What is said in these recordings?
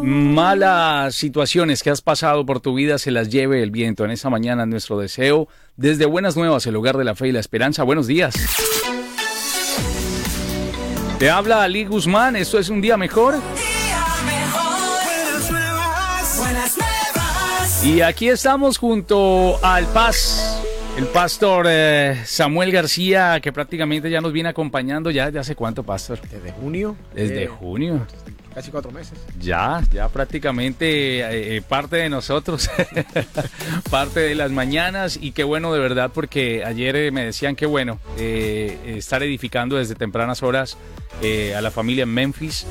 las malas situaciones que has pasado por tu vida se las lleve el viento. En esta mañana nuestro deseo desde Buenas Nuevas, el hogar de la fe y la esperanza. Buenos días. Te habla Ali Guzmán, esto es un día mejor. Y aquí estamos junto al Paz, el pastor eh, Samuel García, que prácticamente ya nos viene acompañando ya desde hace cuánto, pastor. Desde junio. Desde eh, junio. Casi cuatro meses. Ya, ya prácticamente eh, eh, parte de nosotros, parte de las mañanas y qué bueno de verdad porque ayer eh, me decían que bueno estar edificando desde tempranas horas a la familia en Memphis,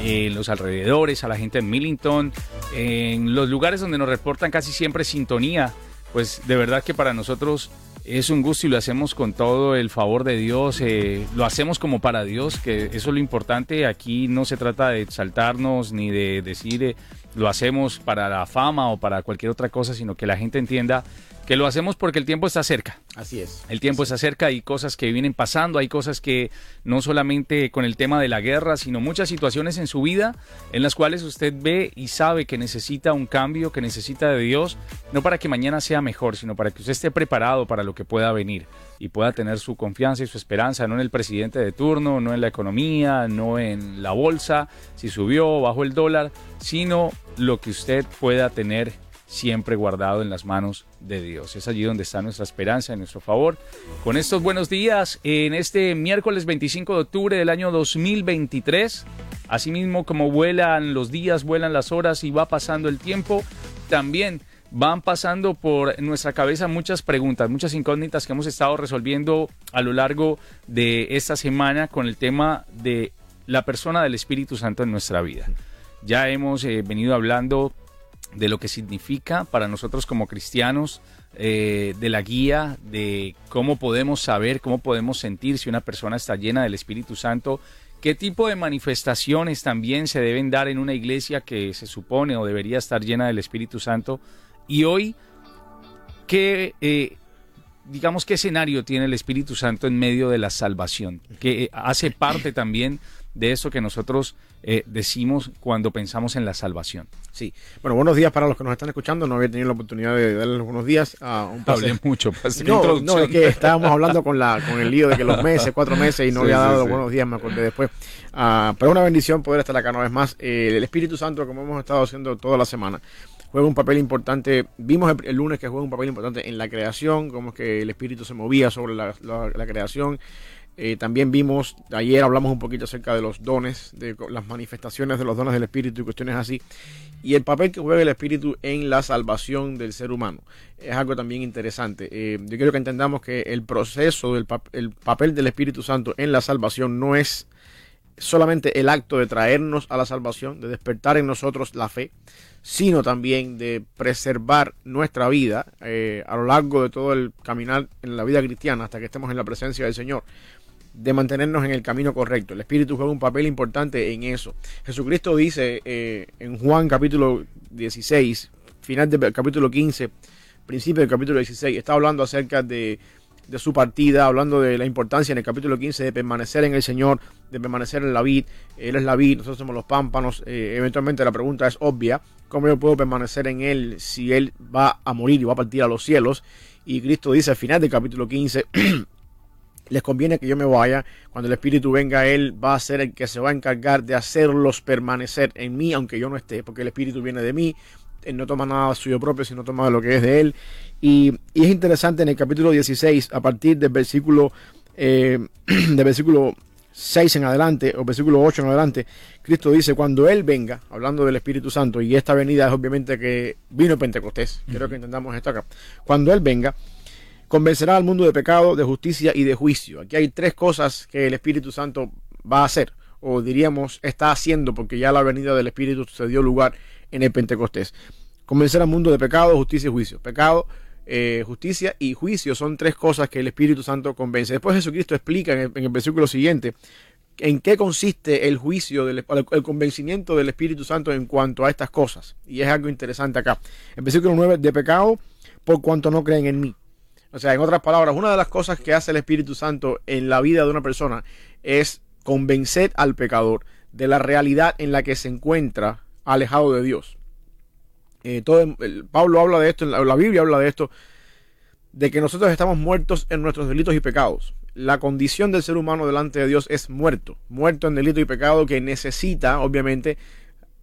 en los alrededores, a la gente en Millington, en los lugares donde nos reportan casi siempre sintonía, pues de verdad que para nosotros es un gusto y lo hacemos con todo el favor de Dios, eh, lo hacemos como para Dios, que eso es lo importante, aquí no se trata de exaltarnos ni de decir eh, lo hacemos para la fama o para cualquier otra cosa, sino que la gente entienda que lo hacemos porque el tiempo está cerca. Así es. El tiempo está cerca, hay cosas que vienen pasando, hay cosas que no solamente con el tema de la guerra, sino muchas situaciones en su vida en las cuales usted ve y sabe que necesita un cambio, que necesita de Dios, no para que mañana sea mejor, sino para que usted esté preparado para lo que pueda venir y pueda tener su confianza y su esperanza, no en el presidente de turno, no en la economía, no en la bolsa, si subió o bajó el dólar, sino lo que usted pueda tener siempre guardado en las manos de Dios. Es allí donde está nuestra esperanza en nuestro favor. Con estos buenos días, en este miércoles 25 de octubre del año 2023, asimismo como vuelan los días, vuelan las horas y va pasando el tiempo, también van pasando por nuestra cabeza muchas preguntas, muchas incógnitas que hemos estado resolviendo a lo largo de esta semana con el tema de la persona del Espíritu Santo en nuestra vida. Ya hemos eh, venido hablando de lo que significa para nosotros como cristianos, eh, de la guía, de cómo podemos saber, cómo podemos sentir si una persona está llena del Espíritu Santo, qué tipo de manifestaciones también se deben dar en una iglesia que se supone o debería estar llena del Espíritu Santo. Y hoy, ¿qué, eh, digamos, qué escenario tiene el Espíritu Santo en medio de la salvación? Que hace parte también de eso que nosotros eh, decimos cuando pensamos en la salvación. Sí. Bueno, buenos días para los que nos están escuchando. No había tenido la oportunidad de darles buenos días. a un Hablé mucho. No, no, es que estábamos hablando con, la, con el lío de que los meses, cuatro meses, y no había dado buenos días, me acordé después. Uh, pero una bendición poder estar acá una vez más. Eh, el Espíritu Santo, como hemos estado haciendo toda la semana, juega un papel importante. Vimos el, el, lunes que juega un papel importante en la creación, como es que el Espíritu se movía sobre la, la, la creación. Eh, también vimos, ayer hablamos un poquito acerca de los dones, de las manifestaciones de los dones del Espíritu y cuestiones así, y el papel que juega el Espíritu en la salvación del ser humano. Es algo también interesante. Eh, yo quiero que entendamos que el proceso del el papel del Espíritu Santo en la salvación no es solamente el acto de traernos a la salvación, de despertar en nosotros la fe, sino también de preservar nuestra vida eh, a lo largo de todo el caminar en la vida cristiana hasta que estemos en la presencia del Señor de mantenernos en el camino correcto. El Espíritu juega un papel importante en eso. Jesucristo dice eh, en Juan capítulo 16, final del capítulo 15, principio del capítulo 16, está hablando acerca de, de, su partida, hablando de la importancia en el capítulo 15 de permanecer en el Señor, de permanecer en la vid. Él es la vid, nosotros somos los pámpanos. Eh, eventualmente la pregunta es obvia, ¿cómo yo puedo permanecer en Él si Él va a morir y va a partir a los cielos? Y Cristo dice al final del capítulo 15, les conviene que yo me vaya. Cuando el Espíritu venga, Él va a ser el que se va a encargar de hacerlos permanecer en mí, aunque yo no esté, porque el Espíritu viene de mí. Él no toma nada suyo propio, sino toma lo que es de Él. Y, y es interesante en el capítulo 16, a partir del versículo, eh, del versículo 6 en adelante, o versículo 8 en adelante, Cristo dice, cuando Él venga, hablando del Espíritu Santo, y esta venida es obviamente que vino Pentecostés, quiero que entendamos esto acá, cuando Él venga, convencerá al mundo de pecado, de justicia y de juicio. Aquí hay tres cosas que el Espíritu Santo va a hacer, o diríamos está haciendo, porque ya la venida del Espíritu se dio lugar en el Pentecostés. Convencer al mundo de pecado, justicia y juicio. Pecado, eh, justicia y juicio son tres cosas que el Espíritu Santo convence. Después Jesucristo explica en el, el versículo siguiente en qué consiste el juicio, del, el convencimiento del Espíritu Santo en cuanto a estas cosas. Y es algo interesante acá. En versículo 9, de pecado por cuanto no creen en mí. O sea, en otras palabras, una de las cosas que hace el Espíritu Santo en la vida de una persona es convencer al pecador de la realidad en la que se encuentra alejado de Dios. Eh, todo, Pablo habla de esto, la, Biblia habla de esto, de que nosotros estamos muertos en nuestros delitos y pecados. La condición del ser humano delante de Dios es muerto, muerto en delito y pecado que necesita, obviamente,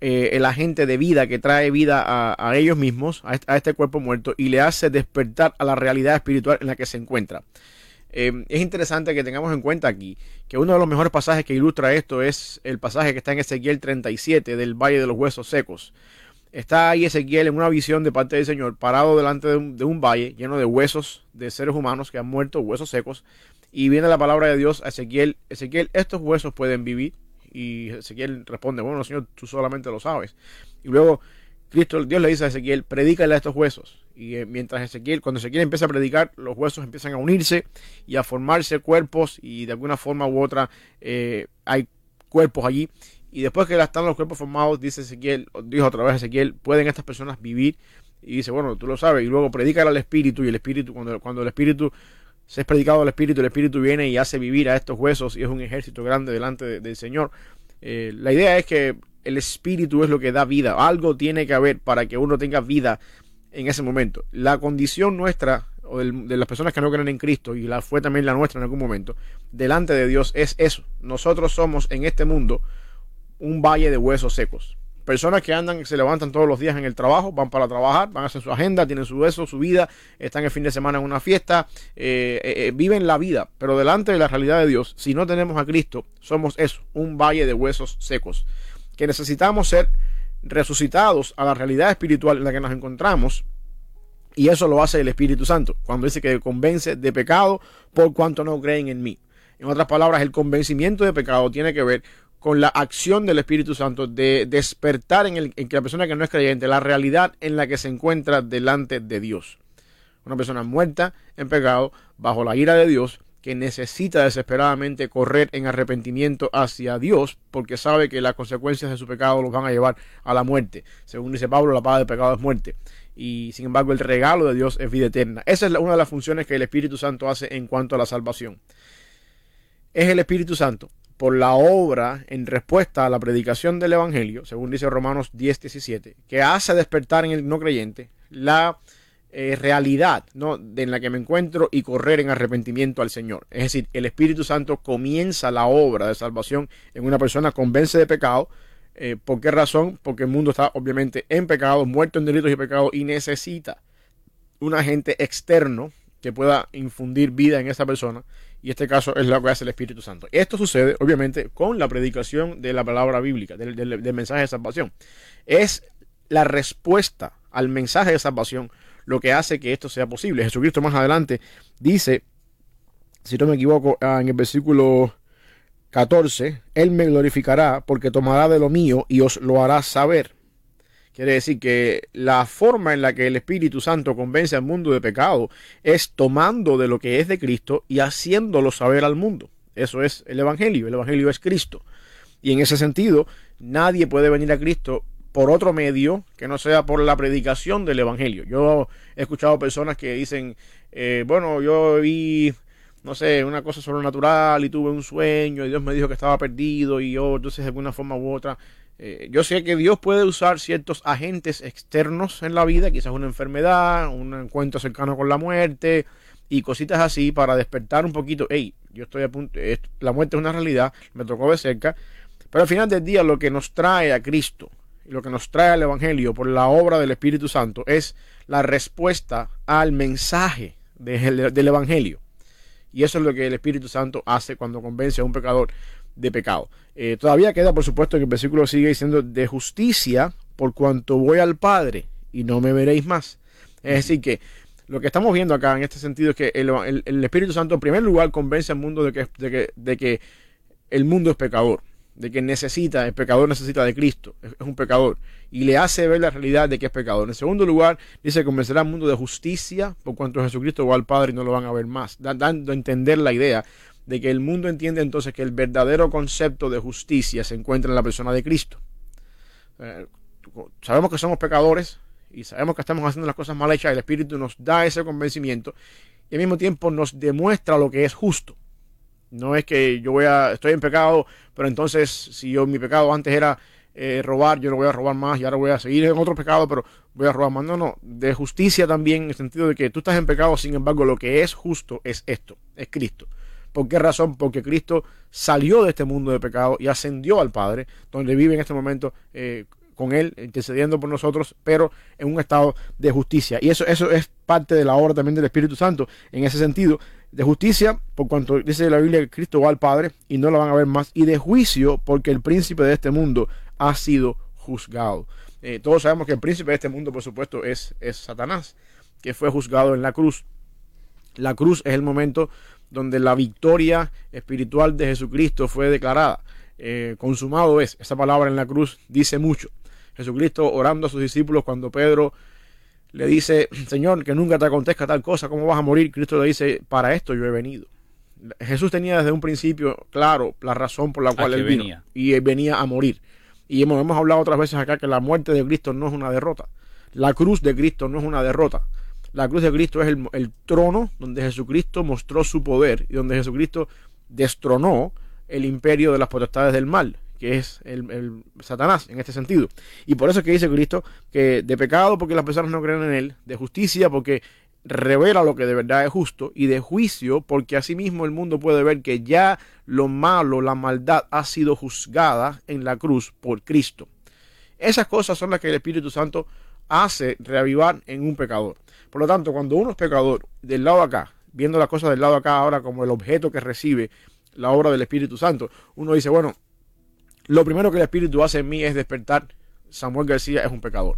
eh, el agente de vida que trae vida a, ellos mismos, a este, cuerpo muerto, y le hace despertar a la realidad espiritual en la que se encuentra. Eh, es interesante que tengamos en cuenta aquí que uno de los mejores pasajes que ilustra esto es el pasaje que está en Ezequiel 37 del Valle de los Huesos Secos. Está ahí Ezequiel en una visión de parte del Señor, parado delante de un, valle lleno de huesos de seres humanos que han muerto, huesos secos, y viene la palabra de Dios a Ezequiel, Ezequiel, estos huesos pueden vivir. Y Ezequiel responde, bueno, Señor, tú solamente lo sabes. Y luego Cristo, Dios le dice a Ezequiel, predícale a estos huesos. Y eh, mientras Ezequiel, cuando Ezequiel empieza a predicar, los huesos empiezan a unirse y a formarse cuerpos y de alguna forma u otra eh, hay cuerpos allí. Y después que están los cuerpos formados, dice Ezequiel, dijo otra vez Ezequiel, pueden estas personas vivir. Y dice, bueno, tú lo sabes. Y luego predica al Espíritu y el Espíritu, cuando el Espíritu se es predicado al Espíritu, el Espíritu viene y hace vivir a estos huesos y es un ejército grande delante del Señor. Eh, la idea es que el Espíritu es lo que da vida. Algo tiene que haber para que uno tenga vida en ese momento. La condición nuestra, o de las personas que no creen en Cristo, y la fue también la nuestra en algún momento, delante de Dios es eso. Nosotros somos en este mundo un valle de huesos secos. Personas que andan, se levantan todos los días en el trabajo, van para trabajar, van a hacer su agenda, tienen su hueso, su vida, están el fin de semana en una fiesta, eh, eh, eh, viven la vida, pero delante de la realidad de Dios, si no tenemos a Cristo, somos eso, un valle de huesos secos, que necesitamos ser resucitados a la realidad espiritual en la que nos encontramos. Y eso lo hace el Espíritu Santo, cuando dice que convence de pecado por cuanto no creen en mí. En otras palabras, el convencimiento de pecado tiene que ver con la acción del Espíritu Santo de despertar en, que la persona que no es creyente la realidad en la que se encuentra delante de Dios. Una persona muerta en pecado, bajo la ira de Dios, que necesita desesperadamente correr en arrepentimiento hacia Dios porque sabe que las consecuencias de su pecado los van a llevar a la muerte. Según dice Pablo, la paga del pecado es muerte. Y sin embargo, el regalo de Dios es vida eterna. Esa es una de las funciones que el Espíritu Santo hace en cuanto a la salvación. Es el Espíritu Santo por la obra en respuesta a la predicación del Evangelio, según dice Romanos 10, 17, que hace despertar en el no creyente la eh, realidad ¿no? en la que me encuentro y correr en arrepentimiento al Señor. Es decir, el Espíritu Santo comienza la obra de salvación en una persona, convence de pecado. Eh, ¿Por qué razón? Porque el mundo está obviamente en pecado, muerto en delitos y pecados y necesita un agente externo que pueda infundir vida en esa persona. Y este caso es lo que hace el Espíritu Santo. Esto sucede, obviamente, con la predicación de la palabra bíblica, del, del mensaje de salvación. Es la respuesta al mensaje de salvación lo que hace que esto sea posible. Jesucristo más adelante dice, si no me equivoco, ah, en el versículo 14, Él me glorificará porque tomará de lo mío y os lo hará saber. Quiere decir que la forma en la que el Espíritu Santo convence al mundo de pecado es tomando de lo que es de Cristo y haciéndolo saber al mundo. Eso es el Evangelio. El Evangelio es Cristo. Y en ese sentido, nadie puede venir a Cristo por otro medio que no sea por la predicación del Evangelio. Yo he escuchado personas que dicen, eh, bueno, yo vi, no sé, una cosa sobrenatural y tuve un sueño y Dios me dijo que estaba perdido y yo entonces de alguna forma u otra. Eh, yo sé que Dios puede usar ciertos agentes externos en la vida, quizás una enfermedad, un encuentro cercano con la muerte y cositas así para despertar un poquito, hey, yo estoy a punto, la muerte es una realidad, me tocó de cerca, pero al final del día lo que nos trae a Cristo, lo que nos trae el Evangelio por la obra del Espíritu Santo es la respuesta al mensaje del Evangelio. Y eso es lo que el Espíritu Santo hace cuando convence a un pecador de pecado. Eh, todavía queda, por supuesto, que el versículo sigue diciendo de justicia por cuanto voy al Padre y no me veréis más. Es decir, que lo que estamos viendo acá en este sentido es que el, Espíritu Santo en primer lugar convence al mundo de que, de que, de que el mundo es pecador de que necesita, el pecador necesita de Cristo, es, un pecador, y le hace ver la realidad de que es pecador. En segundo lugar, dice, convencerá al mundo de justicia, por cuanto Jesucristo va al Padre y no lo van a ver más, dando a entender la idea de que el mundo entiende entonces que el verdadero concepto de justicia se encuentra en la persona de Cristo. Eh, sabemos que somos pecadores y sabemos que estamos haciendo las cosas mal hechas, el Espíritu nos da ese convencimiento y al mismo tiempo nos demuestra lo que es justo. No es que yo voy a, estoy en pecado, pero entonces si yo mi pecado antes era eh, robar, yo no voy a robar más y ahora voy a seguir en otro pecado, pero voy a robar más. No, no, de justicia también, en el sentido de que tú estás en pecado, sin embargo, lo que es justo es esto, es Cristo. ¿Por qué razón? Porque Cristo salió de este mundo de pecado y ascendió al Padre, donde vive en este momento eh, con Él, intercediendo por nosotros, pero en un estado de justicia. Y eso, eso es parte de la obra también del Espíritu Santo, en ese sentido, de justicia, por cuanto dice la Biblia que Cristo va al Padre y no lo van a ver más, y de juicio, porque el príncipe de este mundo ha sido juzgado. Eh, todos sabemos que el príncipe de este mundo, por supuesto, es, es Satanás, que fue juzgado en la cruz. La cruz es el momento donde la victoria espiritual de Jesucristo fue declarada. Eh, consumado es. Esa palabra en la cruz dice mucho. Jesucristo orando a sus discípulos cuando Pedro le dice, Señor, que nunca te acontezca tal cosa, ¿cómo vas a morir? Cristo le dice, para esto yo he venido. Jesús tenía desde un principio claro la razón por la cual él vino venía. y él venía a morir. Y hemos, hemos hablado otras veces acá que la muerte de Cristo no es una derrota. La cruz de Cristo no es una derrota. La cruz de Cristo es el, trono donde Jesucristo mostró su poder y donde Jesucristo destronó el imperio de las potestades del mal, que es el, Satanás en este sentido. Y por eso es que dice Cristo que de pecado porque las personas no creen en él, de justicia porque revela lo que de verdad es justo y de juicio porque asimismo el mundo puede ver que ya lo malo, la maldad ha sido juzgada en la cruz por Cristo. Esas cosas son las que el Espíritu Santo hace reavivar en un pecador. Por lo tanto, cuando uno es pecador del lado acá, viendo las cosas del lado de acá ahora como el objeto que recibe la obra del Espíritu Santo, uno dice, bueno, lo primero que el Espíritu hace en mí es despertar. Samuel García es un pecador.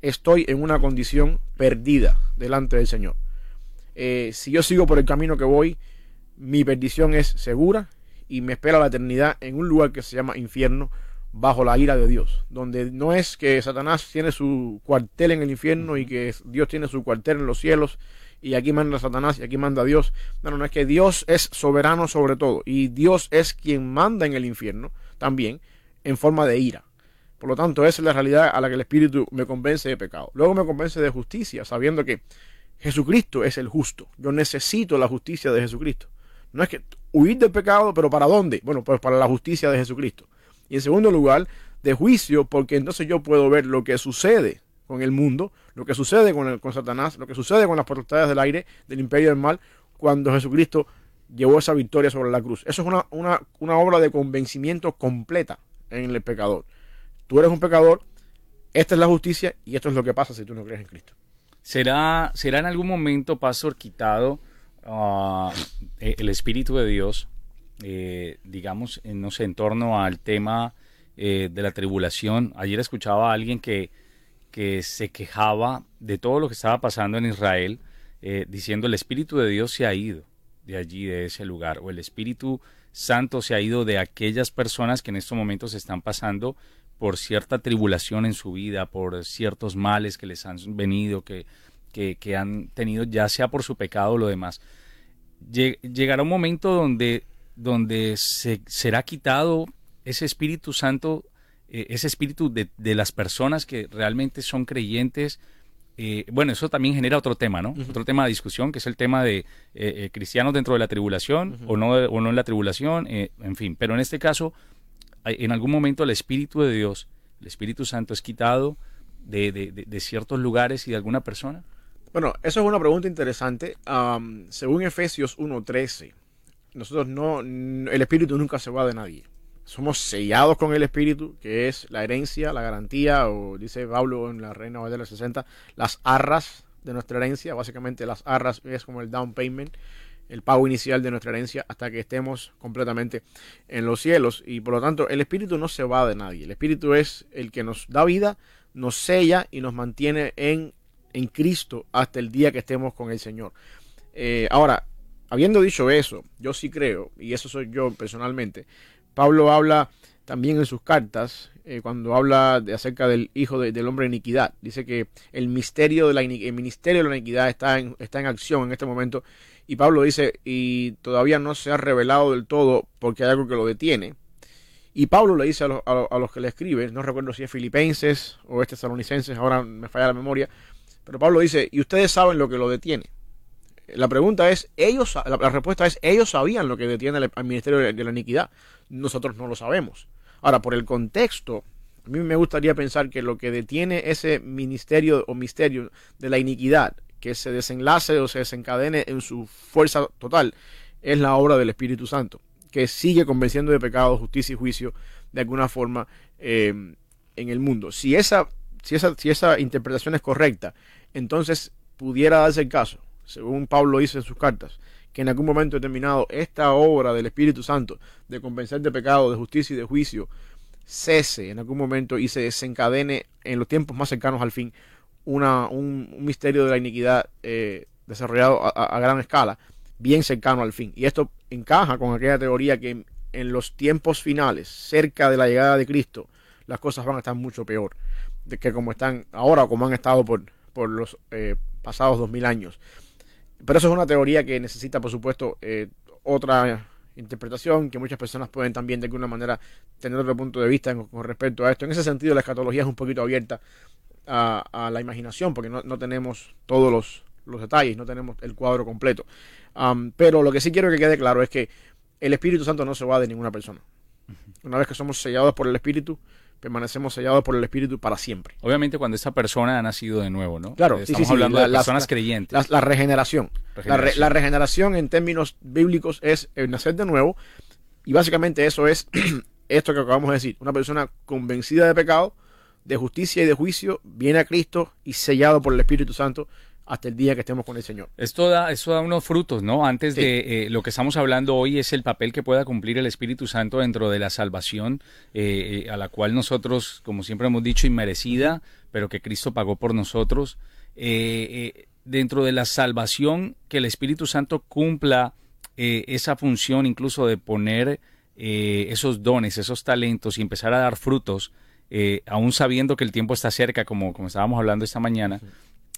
Estoy en una condición perdida delante del Señor. Eh, si yo sigo por el camino que voy, mi perdición es segura y me espera la eternidad en un lugar que se llama infierno bajo la ira de Dios, donde no es que Satanás tiene su cuartel en el infierno y que Dios tiene su cuartel en los cielos y aquí manda Satanás y aquí manda Dios. No, no, no es que Dios es soberano sobre todo y Dios es quien manda en el infierno también en forma de ira. Por lo tanto, esa es la realidad a la que el Espíritu me convence de pecado. Luego me convence de justicia, sabiendo que Jesucristo es el justo. Yo necesito la justicia de Jesucristo. No es que huir del pecado, pero ¿para dónde? Bueno, pues para la justicia de Jesucristo. Y en segundo lugar, de juicio, porque entonces yo puedo ver lo que sucede con el mundo, lo que sucede con, el, con Satanás, lo que sucede con las potestades del aire, del imperio del mal, cuando Jesucristo llevó esa victoria sobre la cruz. Eso es una, una, una obra de convencimiento completa en el pecador. Tú eres un pecador, esta es la justicia y esto es lo que pasa si tú no crees en Cristo. ¿Será, será en algún momento, Pastor, quitado uh, el Espíritu de Dios eh, digamos, en, no sé, en torno al tema eh, de la tribulación. Ayer escuchaba a alguien que, que se quejaba de todo lo que estaba pasando en Israel, eh, diciendo el Espíritu de Dios se ha ido de allí, de ese lugar, o el Espíritu Santo se ha ido de aquellas personas que en estos momentos están pasando por cierta tribulación en su vida, por ciertos males que les han venido, que, que, que han tenido, ya sea por su pecado o lo demás. Llegará un momento donde donde se será quitado ese Espíritu Santo, eh, ese espíritu de, las personas que realmente son creyentes. Eh, bueno, eso también genera otro tema, ¿no? Otro tema de discusión, que es el tema de eh, cristianos dentro de la tribulación o, no, o no en la tribulación, en fin. Pero en este caso, en algún momento el Espíritu de Dios, el Espíritu Santo es quitado de, de, ciertos lugares y de alguna persona. Bueno, eso es una pregunta interesante. según Efesios 1.13, nosotros no, el espíritu nunca se va de nadie. Somos sellados con el espíritu, que es la herencia, la garantía, o dice Pablo en la Reina de los 60, las arras de nuestra herencia. Básicamente las arras es como el down payment, el pago inicial de nuestra herencia hasta que estemos completamente en los cielos. Y por lo tanto, el espíritu no se va de nadie. El espíritu es el que nos da vida, nos sella y nos mantiene en, en Cristo hasta el día que estemos con el Señor. Eh, ahora, Habiendo dicho eso, yo sí creo, y eso soy yo personalmente, Pablo habla también en sus cartas, eh, cuando habla de, acerca del Hijo del Hombre de Iniquidad. Dice que el misterio de la el ministerio de la iniquidad está en, está en acción en este momento. Y Pablo dice, y todavía no se ha revelado del todo porque hay algo que lo detiene. Y Pablo le dice a, a los que le escribe, no recuerdo si es filipenses o es ahora me falla la memoria, pero Pablo dice, y ustedes saben lo que lo detiene La pregunta es, ellos, la, respuesta es, ellos sabían lo que detiene al, ministerio de, la iniquidad. Nosotros no lo sabemos. Ahora, por el contexto, a mí me gustaría pensar que lo que detiene ese ministerio o misterio de la iniquidad, que se desenlace o se desencadene en su fuerza total, es la obra del Espíritu Santo, que sigue convenciendo de pecado, justicia y juicio de alguna forma eh, en el mundo. Si esa, si, esa, si esa interpretación es correcta, entonces pudiera darse el caso, según Pablo dice en sus cartas, que en algún momento determinado esta obra del Espíritu Santo de convencer de pecado, de justicia y de juicio cese en algún momento y se desencadene en los tiempos más cercanos al fin una, un, misterio de la iniquidad eh, desarrollado a, gran escala, bien cercano al fin. Y esto encaja con aquella teoría que en, los tiempos finales, cerca de la llegada de Cristo, las cosas van a estar mucho peor de que como están ahora o como han estado por, por los eh, pasados dos mil años. Pero eso es una teoría que necesita, por supuesto, eh, otra interpretación, que muchas personas pueden también de alguna manera tener otro punto de vista con respecto a esto. En ese sentido, la escatología es un poquito abierta a, la imaginación, porque no, tenemos todos los, los, detalles, no tenemos el cuadro completo. pero lo que sí quiero que quede claro es que el Espíritu Santo no se va de ninguna persona. Una vez que somos sellados por el Espíritu, permanecemos sellados por el Espíritu para siempre. Obviamente cuando esa persona ha nacido de nuevo, ¿no? Claro, estamos hablando de personas creyentes. La, regeneración. La, regeneración en términos bíblicos es el nacer de nuevo y básicamente eso es esto que acabamos de decir. Una persona convencida de pecado, de justicia y de juicio, viene a Cristo y sellado por el Espíritu Santo hasta el día que estemos con el Señor. Esto da, eso da unos frutos, ¿no? Antes de eh, lo que estamos hablando hoy es el papel que pueda cumplir el Espíritu Santo dentro de la salvación, eh, eh, a la cual nosotros, como siempre hemos dicho, inmerecida, pero que Cristo pagó por nosotros. dentro de la salvación, que el Espíritu Santo cumpla esa función incluso de poner esos dones, esos talentos y empezar a dar frutos, aún sabiendo que el tiempo está cerca, como, como estábamos hablando esta mañana.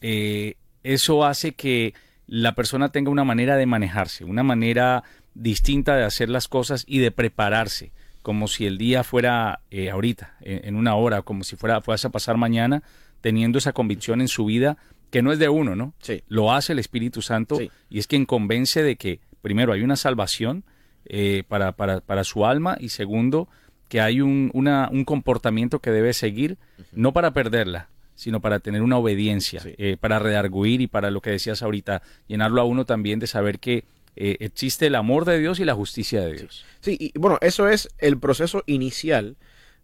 Eh, eso hace que la persona tenga una manera de manejarse, una manera distinta de hacer las cosas y de prepararse, como si el día fuera eh, ahorita, en, una hora, como si fuera fuese a pasar mañana, teniendo esa convicción en su vida que no es de uno, ¿no? Sí. Lo hace el Espíritu Santo y es quien convence de que, primero, hay una salvación eh, para, para, para, su alma y segundo, que hay un, una, un comportamiento que debe seguir, no para perderla, sino para tener una obediencia, eh, para redarguir y para lo que decías ahorita, llenarlo a uno también de saber que eh, existe el amor de Dios y la justicia de Dios. Sí. y bueno, eso es el proceso inicial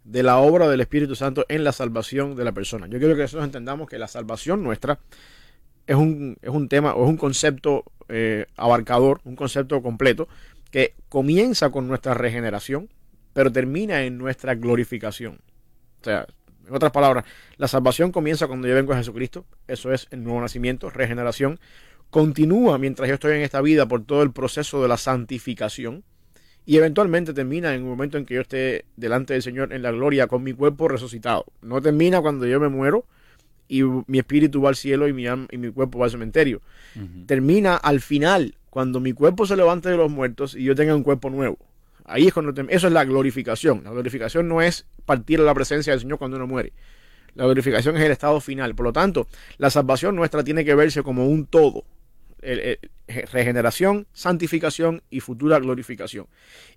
de la obra del Espíritu Santo en la salvación de la persona. Yo quiero que nosotros entendamos que la salvación nuestra es un, es un tema o es un concepto eh, abarcador, un concepto completo, que comienza con nuestra regeneración, pero termina en nuestra glorificación. O sea, en otras palabras, la salvación comienza cuando yo vengo a Jesucristo, eso es el nuevo nacimiento, regeneración. Continúa mientras yo estoy en esta vida por todo el proceso de la santificación y eventualmente termina en el momento en que yo esté delante del Señor en la gloria con mi cuerpo resucitado. No termina cuando yo me muero y mi espíritu va al cielo y mi, y mi cuerpo va al cementerio. Termina al final, cuando mi cuerpo se levante de los muertos y yo tenga un cuerpo nuevo. Ahí es cuando eso es la glorificación. La glorificación no es partir a la presencia del Señor cuando uno muere. La glorificación es el estado final. Por lo tanto, la salvación nuestra tiene que verse como un todo. regeneración, santificación y futura glorificación.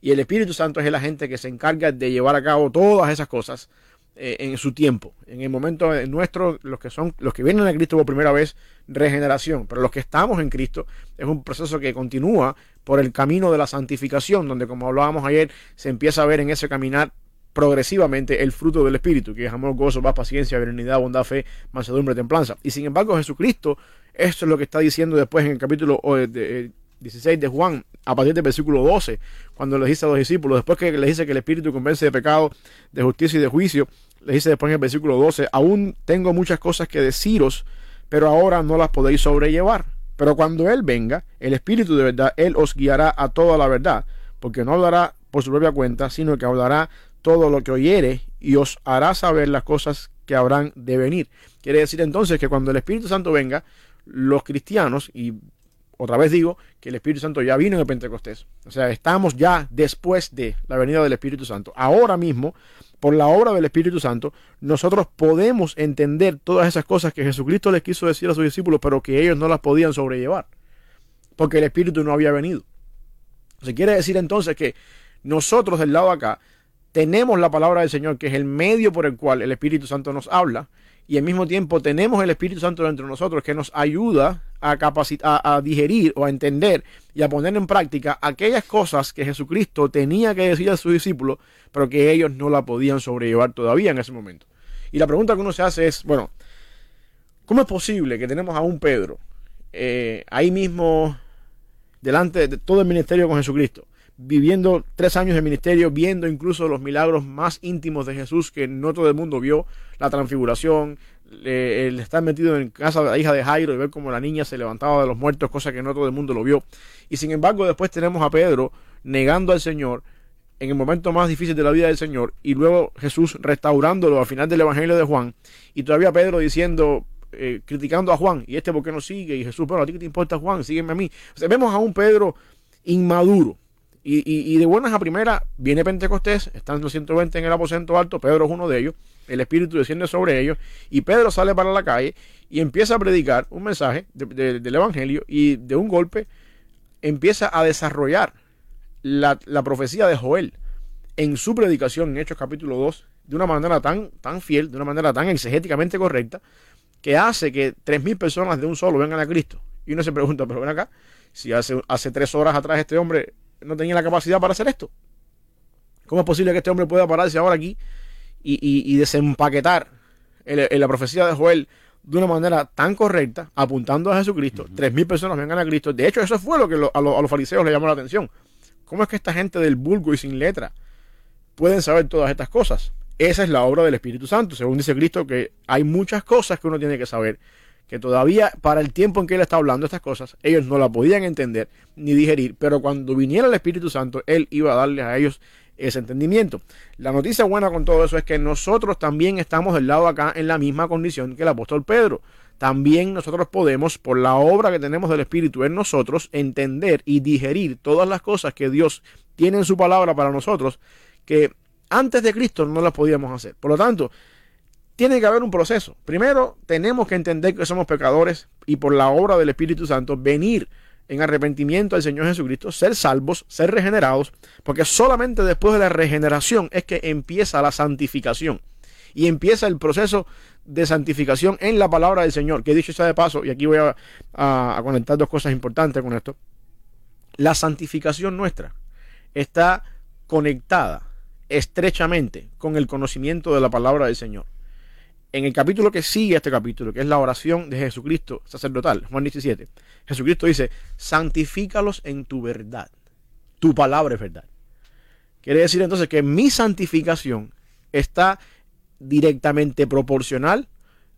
Y el Espíritu Santo es el agente que se encarga de llevar a cabo todas esas cosas eh, en su tiempo. En el momento nuestro, los que son, los que vienen a Cristo por primera vez, regeneración. Pero los que estamos en Cristo es un proceso que continúa por el camino de la santificación, donde como hablábamos ayer, se empieza a ver en ese caminar progresivamente el fruto del Espíritu, que es amor, gozo, paz, paciencia, benignidad, bondad, fe, mansedumbre, templanza. Y sin embargo, Jesucristo, esto es lo que está diciendo después en el capítulo 16 de Juan, a partir del versículo 12, cuando le dice a los discípulos, después que les dice que el Espíritu convence de pecado, de justicia y de juicio, le dice después en el versículo 12, aún tengo muchas cosas que deciros, pero ahora no las podéis sobrellevar. Pero cuando Él venga, el Espíritu de verdad, Él os guiará a toda la verdad, porque no hablará por su propia cuenta, sino que hablará todo lo que oyere y os hará saber las cosas que habrán de venir. Quiere decir entonces que cuando el Espíritu Santo venga, los cristianos, y otra vez digo que el Espíritu Santo ya vino en el Pentecostés, o sea, estamos ya después de la venida del Espíritu Santo. Ahora mismo, por la obra del Espíritu Santo, nosotros podemos entender todas esas cosas que Jesucristo les quiso decir a sus discípulos, pero que ellos no las podían sobrellevar. porque el Espíritu no había venido. Se quiere decir entonces que nosotros del lado acá tenemos la palabra del Señor, que es el medio por el cual el Espíritu Santo nos habla, y al mismo tiempo tenemos el Espíritu Santo dentro de nosotros que nos ayuda a capacitar, a, digerir o a entender y a poner en práctica aquellas cosas que Jesucristo tenía que decir a sus discípulos, pero que ellos no la podían sobrellevar todavía en ese momento. Y la pregunta que uno se hace es, bueno, ¿cómo es posible que tenemos a un Pedro eh, ahí mismo delante de todo el ministerio con Jesucristo? Viviendo tres años de ministerio, viendo incluso los milagros más íntimos de Jesús que no todo el mundo vio, la transfiguración, el estar metido en casa de la hija de Jairo y ver cómo la niña se levantaba de los muertos, cosa que no todo el mundo lo vio. Y sin embargo después tenemos a Pedro negando al Señor en el momento más difícil de la vida del Señor y luego Jesús restaurándolo al final del Evangelio de Juan y todavía Pedro diciendo, eh, criticando a Juan, y este por qué no sigue, y Jesús, pero a ti qué te importa Juan, sígueme a mí. vemos a un Pedro inmaduro, y, de buenas a primeras viene Pentecostés, están los 120 en el aposento alto, Pedro es uno de ellos, el Espíritu desciende sobre ellos, y Pedro sale para la calle y empieza a predicar un mensaje del Evangelio y de un golpe empieza a desarrollar la, profecía de Joel en su predicación en Hechos capítulo 2 de una manera tan, tan fiel, de una manera tan exegéticamente correcta, que hace que 3.000 personas de un solo vengan a Cristo. Y uno se pregunta, pero ven acá, si hace, hace tres horas atrás este hombre no tenía la capacidad para hacer esto. ¿Cómo es posible que este hombre pueda pararse ahora aquí y, desempaquetar la profecía de Joel de una manera tan correcta, apuntando a Jesucristo? Tres mil personas vengan a Cristo. De hecho, eso fue lo que a, los fariseos le llamó la atención. ¿Cómo es que esta gente del vulgo y sin letra pueden saber todas estas cosas? Esa es la obra del Espíritu Santo. Según dice Cristo, que hay muchas cosas que uno tiene que saber que todavía para el tiempo en que él está hablando estas cosas, ellos no la podían entender ni digerir, pero cuando viniera el Espíritu Santo, él iba a darles a ellos ese entendimiento. La noticia buena con todo eso es que nosotros también estamos del lado acá en la misma condición que el apóstol Pedro. También nosotros podemos, por la obra que tenemos del Espíritu en nosotros, entender y digerir todas las cosas que Dios tiene en su palabra para nosotros, que antes de Cristo no las podíamos hacer. Por lo tanto, tiene que haber un proceso. Primero, tenemos que entender que somos pecadores y por la obra del Espíritu Santo venir en arrepentimiento al Señor Jesucristo, ser salvos, ser regenerados, porque solamente después de la regeneración es que empieza la santificación. Y empieza el proceso de santificación en la palabra del Señor, que dicho sea de paso, y aquí voy a, a conectar dos cosas importantes con esto, la santificación nuestra está conectada estrechamente con el conocimiento de la palabra del Señor en el capítulo que sigue a este capítulo, que es la oración de Jesucristo sacerdotal, Juan 17, Jesucristo dice, santifícalos en tu verdad. Tu palabra es verdad. Quiere decir entonces que mi santificación está directamente proporcional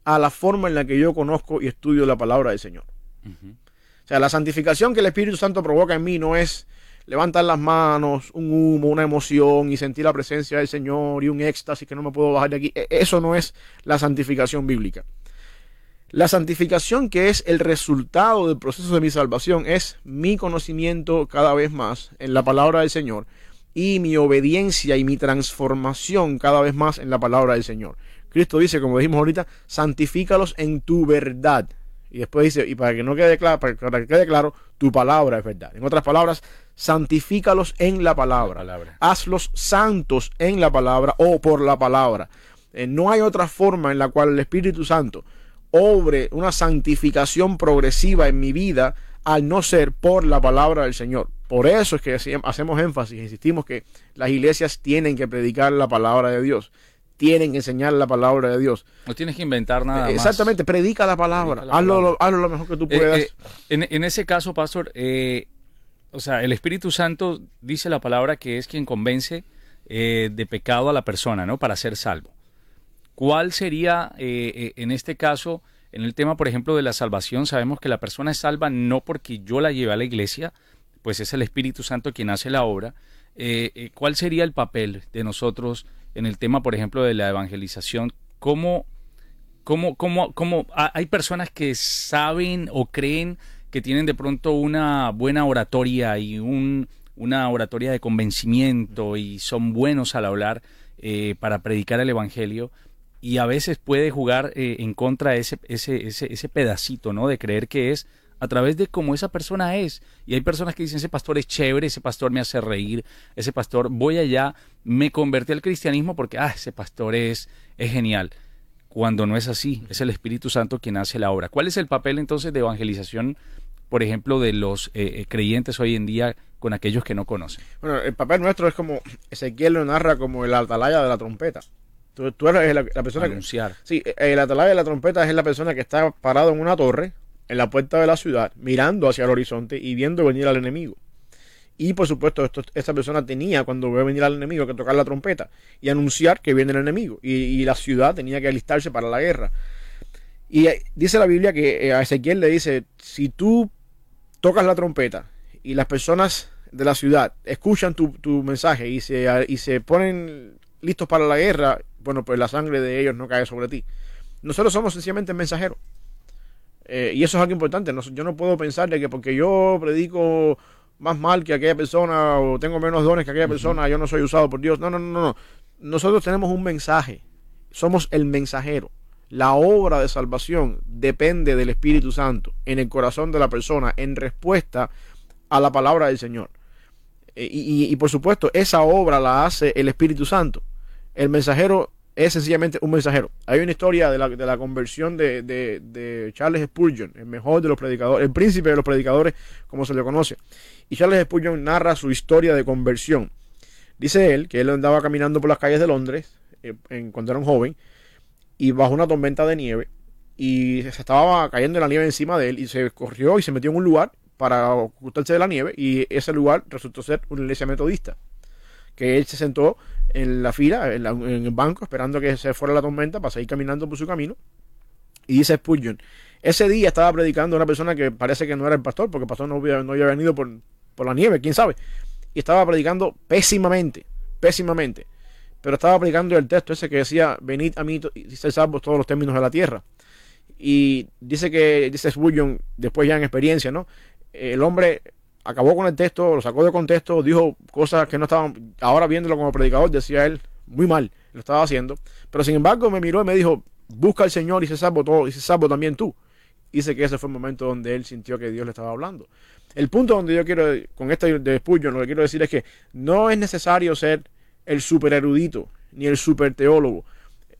a la forma en la que yo conozco y estudio la palabra del Señor. O sea, la santificación que el Espíritu Santo provoca en mí no es levantar las manos, un humo, una emoción y sentir la presencia del Señor y un éxtasis que no me puedo bajar de aquí. E, eso no es la santificación bíblica. La santificación que es el resultado del proceso de mi salvación es mi conocimiento cada vez más en la palabra del Señor y mi obediencia y mi transformación cada vez más en la palabra del Señor. Cristo dice, como dijimos ahorita, santifícalos en tu verdad. Y después dice, y para que no quede claro, para que quede claro, tu palabra es verdad. En otras palabras, santifícalos en la palabra. Hazlos santos en la palabra o por la palabra. Eh, no hay otra forma en la cual el Espíritu Santo obre una santificación progresiva en mi vida al no ser por la palabra del Señor. Por eso es que hacemos énfasis, insistimos que las iglesias tienen que predicar la palabra de Dios, tienen que enseñar la palabra de Dios. No tienes que inventar nada. Exactamente, predica la palabra, Hazlo, lo mejor que tú eh, puedas. Eh, en, en, ese caso, pastor, eh, o sea, el Espíritu Santo dice la palabra que es quien convence eh, de pecado a la persona, ¿no? Para ser salvo. ¿Cuál sería, eh, eh, en este caso, en el tema, por ejemplo, de la salvación, sabemos que la persona es salva no porque yo la lleve a la iglesia, pues es el Espíritu Santo quien hace la obra. ¿Cuál sería el papel de nosotros en el tema, por ejemplo, de la evangelización? ¿Cómo, cómo, cómo, cómo hay personas que saben o creen que tienen de pronto una buena oratoria y un, una oratoria de convencimiento y son buenos al hablar eh, para predicar el Evangelio y a veces puede jugar eh, en contra ese, ese, ese, ese pedacito, ¿no? De creer que es a través de cómo esa persona es. Y hay personas que dicen, ese pastor es chévere, ese pastor me hace reír, ese pastor voy allá, me convertí al cristianismo porque, ah, ese pastor es, es genial. Cuando no es así, es el Espíritu Santo quien hace la obra. ¿Cuál es el papel entonces de evangelización, por ejemplo, de los eh, eh, creyentes hoy en día con aquellos que no conocen? Bueno, el papel nuestro es como, Ezequiel lo narra como el atalaya de la trompeta. Tú, eres la, persona Anunciar. que... Sí, el atalaya de la trompeta es la persona que está parado en una torre, en la puerta de la ciudad, mirando hacia el horizonte y viendo venir al enemigo. Y por supuesto, esto, esta persona tenía, cuando ve venir al enemigo, que tocar la trompeta y anunciar que viene el enemigo. Y, la ciudad tenía que alistarse para la guerra. Y eh, dice la Biblia que eh, a Ezequiel le dice, si tú tocas la trompeta y las personas de la ciudad escuchan tu, tu mensaje y se, y se ponen listos para la guerra, bueno, pues la sangre de ellos no cae sobre ti. Nosotros somos sencillamente mensajeros. Eh, y eso es algo importante. yo no puedo pensar de que porque yo predico más mal que aquella persona o tengo menos dones que aquella persona, yo no soy usado por Dios. No, no, no, no. Nosotros tenemos un mensaje. Somos el mensajero. La obra de salvación depende del Espíritu Santo en el corazón de la persona en respuesta a la palabra del Señor. Eh, y, por supuesto, esa obra la hace el Espíritu Santo. El mensajero es sencillamente un mensajero. Hay una historia de la, de la conversión de, de, Charles Spurgeon, el mejor de los predicadores, el príncipe de los predicadores, como se le conoce. Y Charles Spurgeon narra su historia de conversión. Dice él que él andaba caminando por las calles de Londres eh, cuando era un joven y bajo una tormenta de nieve y se estaba cayendo la nieve encima de él y se corrió y se metió en un lugar para ocultarse de la nieve y ese lugar resultó ser una iglesia metodista que él se sentó en la fila, en, el banco, esperando que se fuera la tormenta para seguir caminando por su camino. Y dice Spurgeon, ese día estaba predicando una persona que parece que no era el pastor, porque el pastor no había, no había venido por, por la nieve, quién sabe. Y estaba predicando pésimamente, pésimamente. Pero estaba predicando el texto ese que decía, venid a mí y ser salvos todos los términos de la tierra. Y dice que, dice Spurgeon, después ya en experiencia, ¿no? El hombre acabó con el texto, lo sacó de contexto, dijo cosas que no estaban, ahora viéndolo como predicador, decía él, muy mal, lo estaba haciendo. Pero sin embargo me miró y me dijo, busca al Señor y se salvo todo, y se salvo también tú. Dice que ese fue el momento donde él sintió que Dios le estaba hablando. El punto donde yo quiero, con este de lo que quiero decir es que no es necesario ser el super erudito, ni el super teólogo.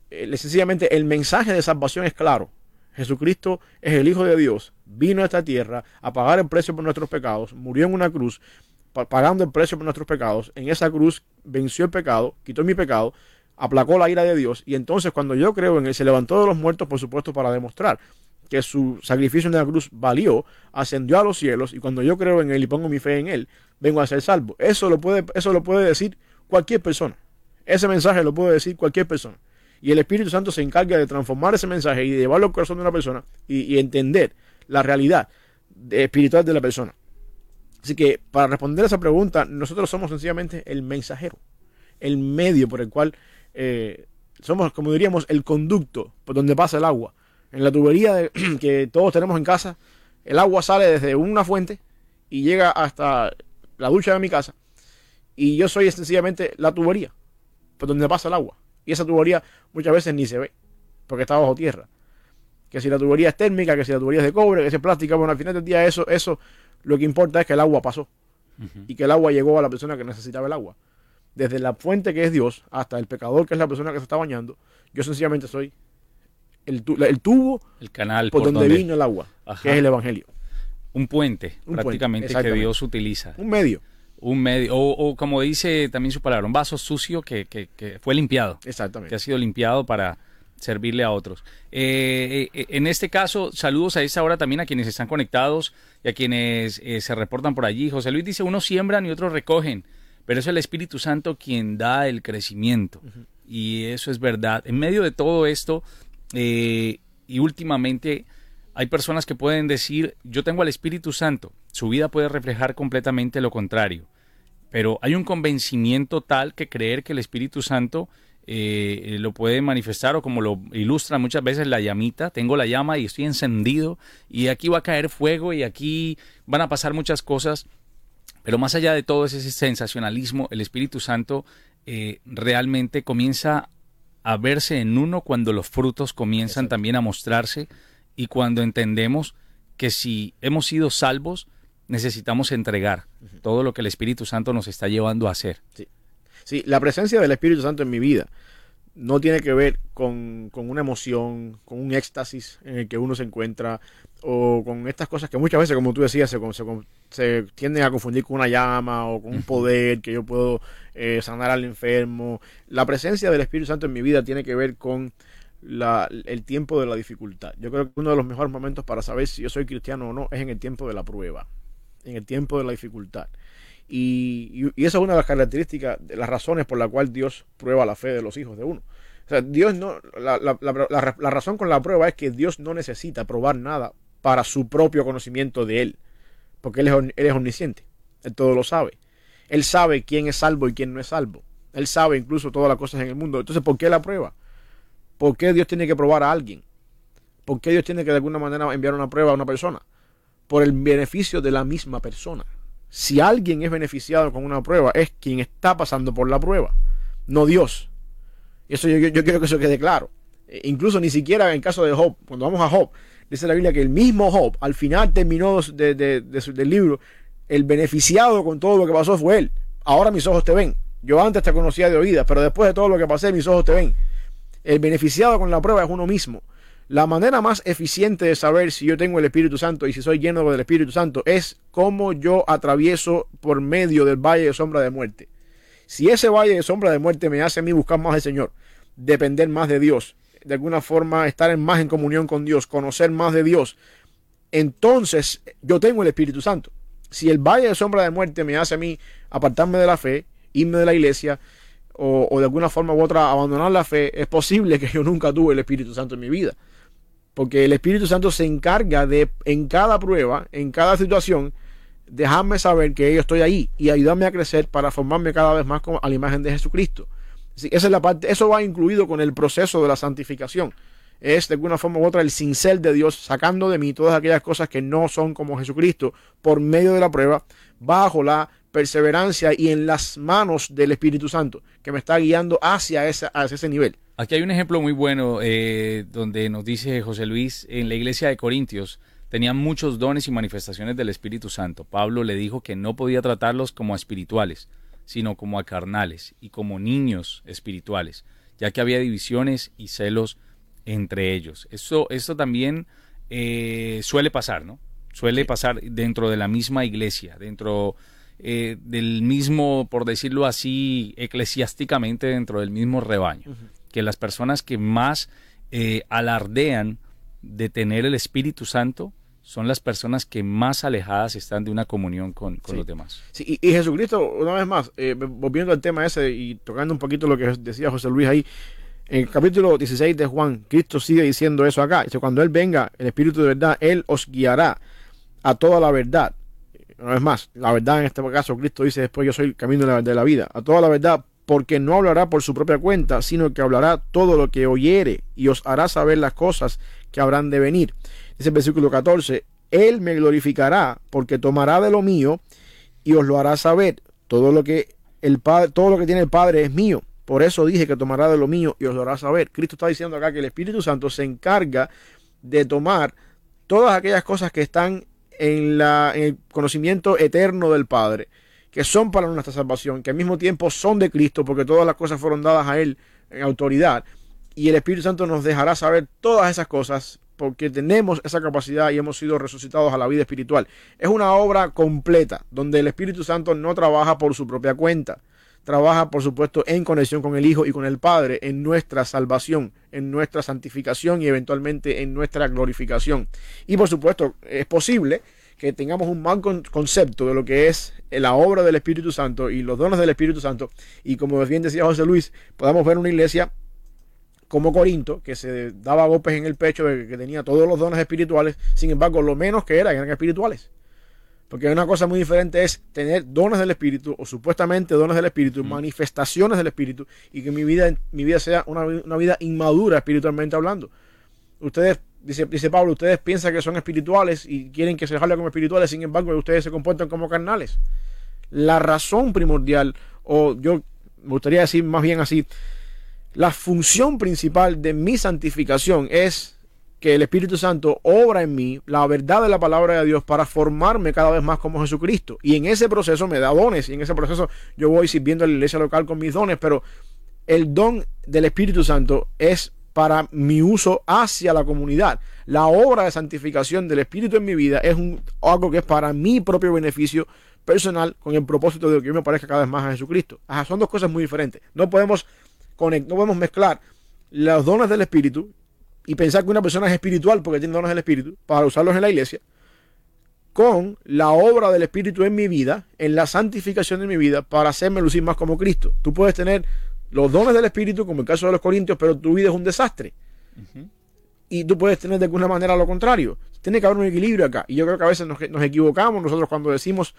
Eh, sencillamente el mensaje de salvación es claro. Jesucristo es el Hijo de Dios, vino a esta tierra a pagar el precio por nuestros pecados, murió en una cruz, pagando el precio por nuestros pecados. En esa cruz venció el pecado, quitó mi pecado, aplacó la ira de Dios. Y entonces cuando yo creo en él, se levantó de los muertos, por supuesto, para demostrar que su sacrificio en la cruz valió, ascendió a los cielos. Y cuando yo creo en él y pongo mi fe en él, vengo a ser salvo. Eso lo puede, eso lo puede decir cualquier persona. Ese mensaje lo puede decir cualquier persona. Y el Espíritu Santo se encarga de transformar ese mensaje y de llevarlo al corazón de una persona y, entender la realidad espiritual de la persona. Así que para responder a esa pregunta, nosotros somos sencillamente el mensajero, el medio por el cual eh, somos, como diríamos, el conducto por donde pasa el agua. En la tubería que todos tenemos en casa, el agua sale desde una fuente y llega hasta la ducha de mi casa. Y yo soy sencillamente la tubería por donde pasa el agua. Y esa tubería muchas veces ni se ve, porque está bajo tierra. Que si la tubería es térmica, que si la tubería es de cobre, que si es plástica, bueno, al final del día eso, eso lo que importa es que el agua pasó. Y que el agua llegó a la persona que necesitaba el agua. Desde la fuente que es Dios hasta el pecador que es la persona que se está bañando, yo sencillamente soy el, tubo el canal por, donde, vino el agua, que es el Evangelio. Un puente, prácticamente, que Dios utiliza. Un medio un medio, o, como dice también su palabra, un vaso sucio que, fue limpiado. Exactamente. Que ha sido limpiado para servirle a otros. Eh, eh, en este caso, saludos a esta hora también a quienes están conectados y a quienes eh, se reportan por allí. José Luis dice, unos siembran y otros recogen, pero es el Espíritu Santo quien da el crecimiento. Y eso es verdad. En medio de todo esto, y últimamente hay personas que pueden decir, yo tengo al Espíritu Santo, su vida puede reflejar completamente lo contrario, pero hay un convencimiento tal que creer que el Espíritu Santo eh, lo puede manifestar o como lo ilustra muchas veces la llamita, tengo la llama y estoy encendido y aquí va a caer fuego y aquí van a pasar muchas cosas, pero más allá de todo ese sensacionalismo, el Espíritu Santo eh, realmente comienza a verse en uno cuando los frutos comienzan también a mostrarse y cuando entendemos que si hemos sido salvos, necesitamos entregar todo lo que el Espíritu Santo nos está llevando a hacer. Sí. sí, la presencia del Espíritu Santo en mi vida no tiene que ver con, una emoción, con un éxtasis en el que uno se encuentra, o con estas cosas que muchas veces, como tú decías, se, se, tienden a confundir con una llama o con un poder que yo puedo eh, sanar al enfermo. La presencia del Espíritu Santo en mi vida tiene que ver con la, el tiempo de la dificultad. Yo creo que uno de los mejores momentos para saber si yo soy cristiano o no es en el tiempo de la prueba, en el tiempo de la dificultad. Y, esa es una de las características, de las razones por las cuales Dios prueba la fe de los hijos de uno. O sea, Dios no, la, la, la, la, razón con la prueba es que Dios no necesita probar nada para su propio conocimiento de Él, porque Él es, él es omnisciente, Él todo lo sabe. Él sabe quién es salvo y quién no es salvo. Él sabe incluso todas las cosas en el mundo. Entonces, ¿por qué la prueba? ¿Por qué Dios tiene que probar a alguien? ¿Por qué Dios tiene que de alguna manera enviar una prueba a una persona? Por el beneficio de la misma persona. Si alguien es beneficiado con una prueba, es quien está pasando por la prueba, no Dios. Y eso yo, quiero que eso quede claro. E incluso ni siquiera en caso de Job, cuando vamos a Job, dice la Biblia que el mismo Job, al final terminó de, del libro, el beneficiado con todo lo que pasó fue él. Ahora mis ojos te ven. Yo antes te conocía de oídas, pero después de todo lo que pasé, mis ojos te ven. El beneficiado con la prueba es uno mismo. La manera más eficiente de saber si yo tengo el Espíritu Santo y si soy lleno del Espíritu Santo es cómo yo atravieso por medio del valle de sombra de muerte. Si ese valle de sombra de muerte me hace a mí buscar más al Señor, depender más de Dios, de alguna forma estar en más en comunión con Dios, conocer más de Dios, entonces yo tengo el Espíritu Santo. Si el valle de sombra de muerte me hace a mí apartarme de la fe, irme de la iglesia, o, de alguna forma u otra abandonar la fe, es posible que yo nunca tuve el Espíritu Santo en mi vida. Porque el Espíritu Santo se encarga de, en cada prueba, en cada situación, dejarme saber que yo estoy ahí y ayudarme a crecer para formarme cada vez más a la imagen de Jesucristo. esa es la parte, eso va incluido con el proceso de la santificación. Es de alguna forma u otra el cincel de Dios sacando de mí todas aquellas cosas que no son como Jesucristo por medio de la prueba, bajo la perseverancia y en las manos del Espíritu Santo, que me está guiando hacia, esa, hacia ese nivel. Aquí hay un ejemplo muy bueno eh, donde nos dice José Luis, en la iglesia de Corintios tenían muchos dones y manifestaciones del Espíritu Santo. Pablo le dijo que no podía tratarlos como a espirituales, sino como a carnales y como niños espirituales, ya que había divisiones y celos entre ellos. Esto, esto también eh, suele pasar, ¿no? Suele pasar dentro de la misma iglesia, dentro eh, del mismo, por decirlo así, eclesiásticamente, dentro del mismo rebaño que las personas que más eh, alardean de tener el Espíritu Santo son las personas que más alejadas están de una comunión con, los demás. Sí, y, Jesucristo, una vez más, eh, volviendo al tema ese y tocando un poquito lo que decía José Luis ahí, en el capítulo 16 de Juan, Cristo sigue diciendo eso acá. Dice, cuando Él venga, el Espíritu de verdad, Él os guiará a toda la verdad. Una vez más, la verdad en este caso, Cristo dice después, yo soy el camino de la, la vida, a toda la verdad, porque no hablará por su propia cuenta, sino que hablará todo lo que oyere y os hará saber las cosas que habrán de venir. Dice el versículo 14, Él me glorificará porque tomará de lo mío y os lo hará saber. Todo lo que el Padre, todo lo que tiene el Padre es mío. Por eso dije que tomará de lo mío y os lo hará saber. Cristo está diciendo acá que el Espíritu Santo se encarga de tomar todas aquellas cosas que están en, el conocimiento eterno del Padre que son para nuestra salvación, que al mismo tiempo son de Cristo, porque todas las cosas fueron dadas a Él en autoridad. Y el Espíritu Santo nos dejará saber todas esas cosas porque tenemos esa capacidad y hemos sido resucitados a la vida espiritual. Es una obra completa, donde el Espíritu Santo no trabaja por su propia cuenta, trabaja por supuesto en conexión con el Hijo y con el Padre, en nuestra salvación, en nuestra santificación y eventualmente en nuestra glorificación. Y por supuesto es posible que tengamos un mal concepto de lo que es la obra del Espíritu Santo y los dones del Espíritu Santo. Y como bien decía José Luis, podamos ver una iglesia como Corinto, que se daba golpes en el pecho que tenía todos los dones espirituales, sin embargo, lo menos que eran eran espirituales. Porque una cosa muy diferente es tener dones del Espíritu, o supuestamente dones del Espíritu, mm. manifestaciones del Espíritu, y que mi vida, mi vida sea una, una vida inmadura espiritualmente hablando. Ustedes Dice, dice Pablo, ustedes piensan que son espirituales y quieren que se les hable como espirituales, sin embargo, ustedes se comportan como carnales. La razón primordial, o yo me gustaría decir más bien así, la función principal de mi santificación es que el Espíritu Santo obra en mí la verdad de la palabra de Dios para formarme cada vez más como Jesucristo. Y en ese proceso me da dones y en ese proceso yo voy sirviendo a la iglesia local con mis dones, pero el don del Espíritu Santo es para mi uso hacia la comunidad. La obra de santificación del Espíritu en mi vida es un, algo que es para mi propio beneficio personal con el propósito de que yo me parezca cada vez más a Jesucristo. son dos cosas muy diferentes. No podemos, no podemos mezclar los dones del Espíritu y pensar que una persona es espiritual porque tiene dones del Espíritu para usarlos en la iglesia con la obra del Espíritu en mi vida, en la santificación de mi vida, para hacerme lucir más como Cristo. Tú puedes tener los dones del Espíritu, como el caso de los Corintios, pero tu vida es un desastre. Y tú puedes tener de alguna manera lo contrario. Tiene que haber un equilibrio acá. Y yo creo que a veces nos, nos equivocamos nosotros cuando decimos,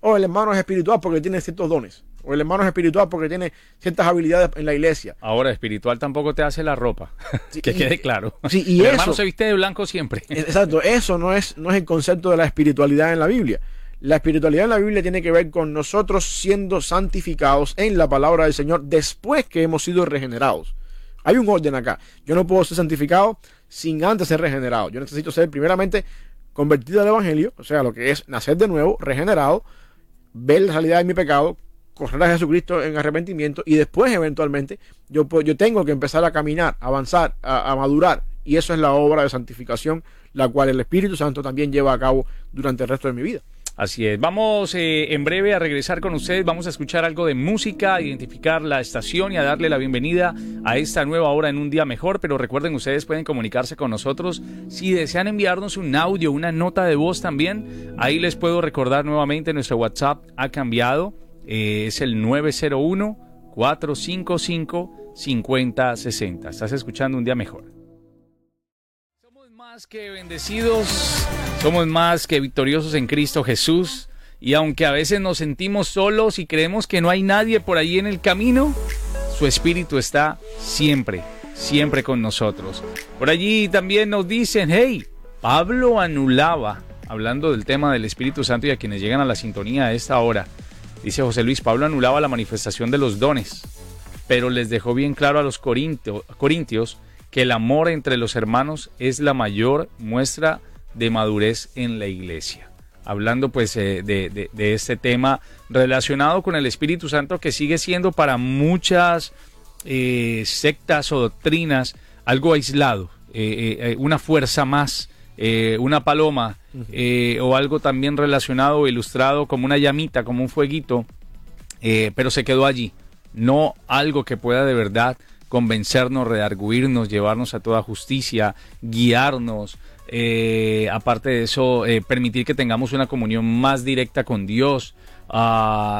oh, el hermano es espiritual porque tiene ciertos dones. O el hermano es espiritual porque tiene ciertas habilidades en la iglesia. Ahora, espiritual tampoco te hace la ropa. que quede claro. Sí, y el hermano se viste de blanco siempre. exacto, eso no es, no es el concepto de la espiritualidad en la Biblia. La espiritualidad en la Biblia tiene que ver con nosotros siendo santificados en la palabra del Señor después que hemos sido regenerados. Hay un orden acá. Yo no puedo ser santificado sin antes ser regenerado. Yo necesito ser primeramente convertido al Evangelio, o sea, lo que es nacer de nuevo, regenerado, ver la realidad de mi pecado, correr a Jesucristo en arrepentimiento y después eventualmente yo, yo tengo que empezar a caminar, a avanzar, a, madurar. Y eso es la obra de santificación, la cual el Espíritu Santo también lleva a cabo durante el resto de mi vida. Así es. Vamos eh, en breve a regresar con ustedes. Vamos a escuchar algo de música, a identificar la estación y a darle la bienvenida a esta nueva hora en un día mejor. Pero recuerden, ustedes pueden comunicarse con nosotros. Si desean enviarnos un audio, una nota de voz también, ahí les puedo recordar nuevamente nuestro WhatsApp ha cambiado. Eh, es el 901 455 5060. Estás escuchando un día mejor más que bendecidos, somos más que victoriosos en Cristo Jesús. Y aunque a veces nos sentimos solos y creemos que no hay nadie por ahí en el camino, su espíritu está siempre, siempre con nosotros. Por allí también nos dicen, hey, Pablo anulaba, hablando del tema del Espíritu Santo y a quienes llegan a la sintonía a esta hora, dice José Luis, Pablo anulaba la manifestación de los dones, pero les dejó bien claro a los corintios que el amor entre los hermanos es la mayor muestra de madurez en la iglesia. Hablando pues eh, de, este tema relacionado con el Espíritu Santo que sigue siendo para muchas eh, sectas o doctrinas algo aislado, eh, una fuerza más, una paloma o algo también relacionado o ilustrado como una llamita, como un fueguito, pero se quedó allí, no algo que pueda de verdad convencernos, redarguirnos, llevarnos a toda justicia, guiarnos. Eh, aparte de eso, eh, permitir que tengamos una comunión más directa con Dios.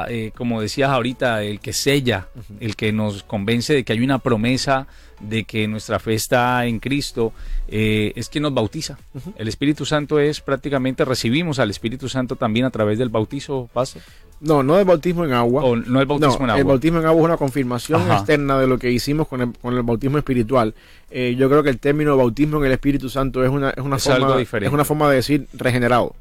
Eh, como decías ahorita, el que sella, el que nos convence de que hay una promesa, de que nuestra fe está en Cristo, es quien nos bautiza. El Espíritu Santo es prácticamente, recibimos al Espíritu Santo también a través del bautizo, ¿pasa? No, no el bautismo en agua. no el bautismo en agua. El bautismo en agua es una confirmación externa de lo que hicimos con el, con el bautismo espiritual. Eh, yo creo que el término bautismo en el Espíritu Santo es una, es una, forma, es una forma de decir regenerado.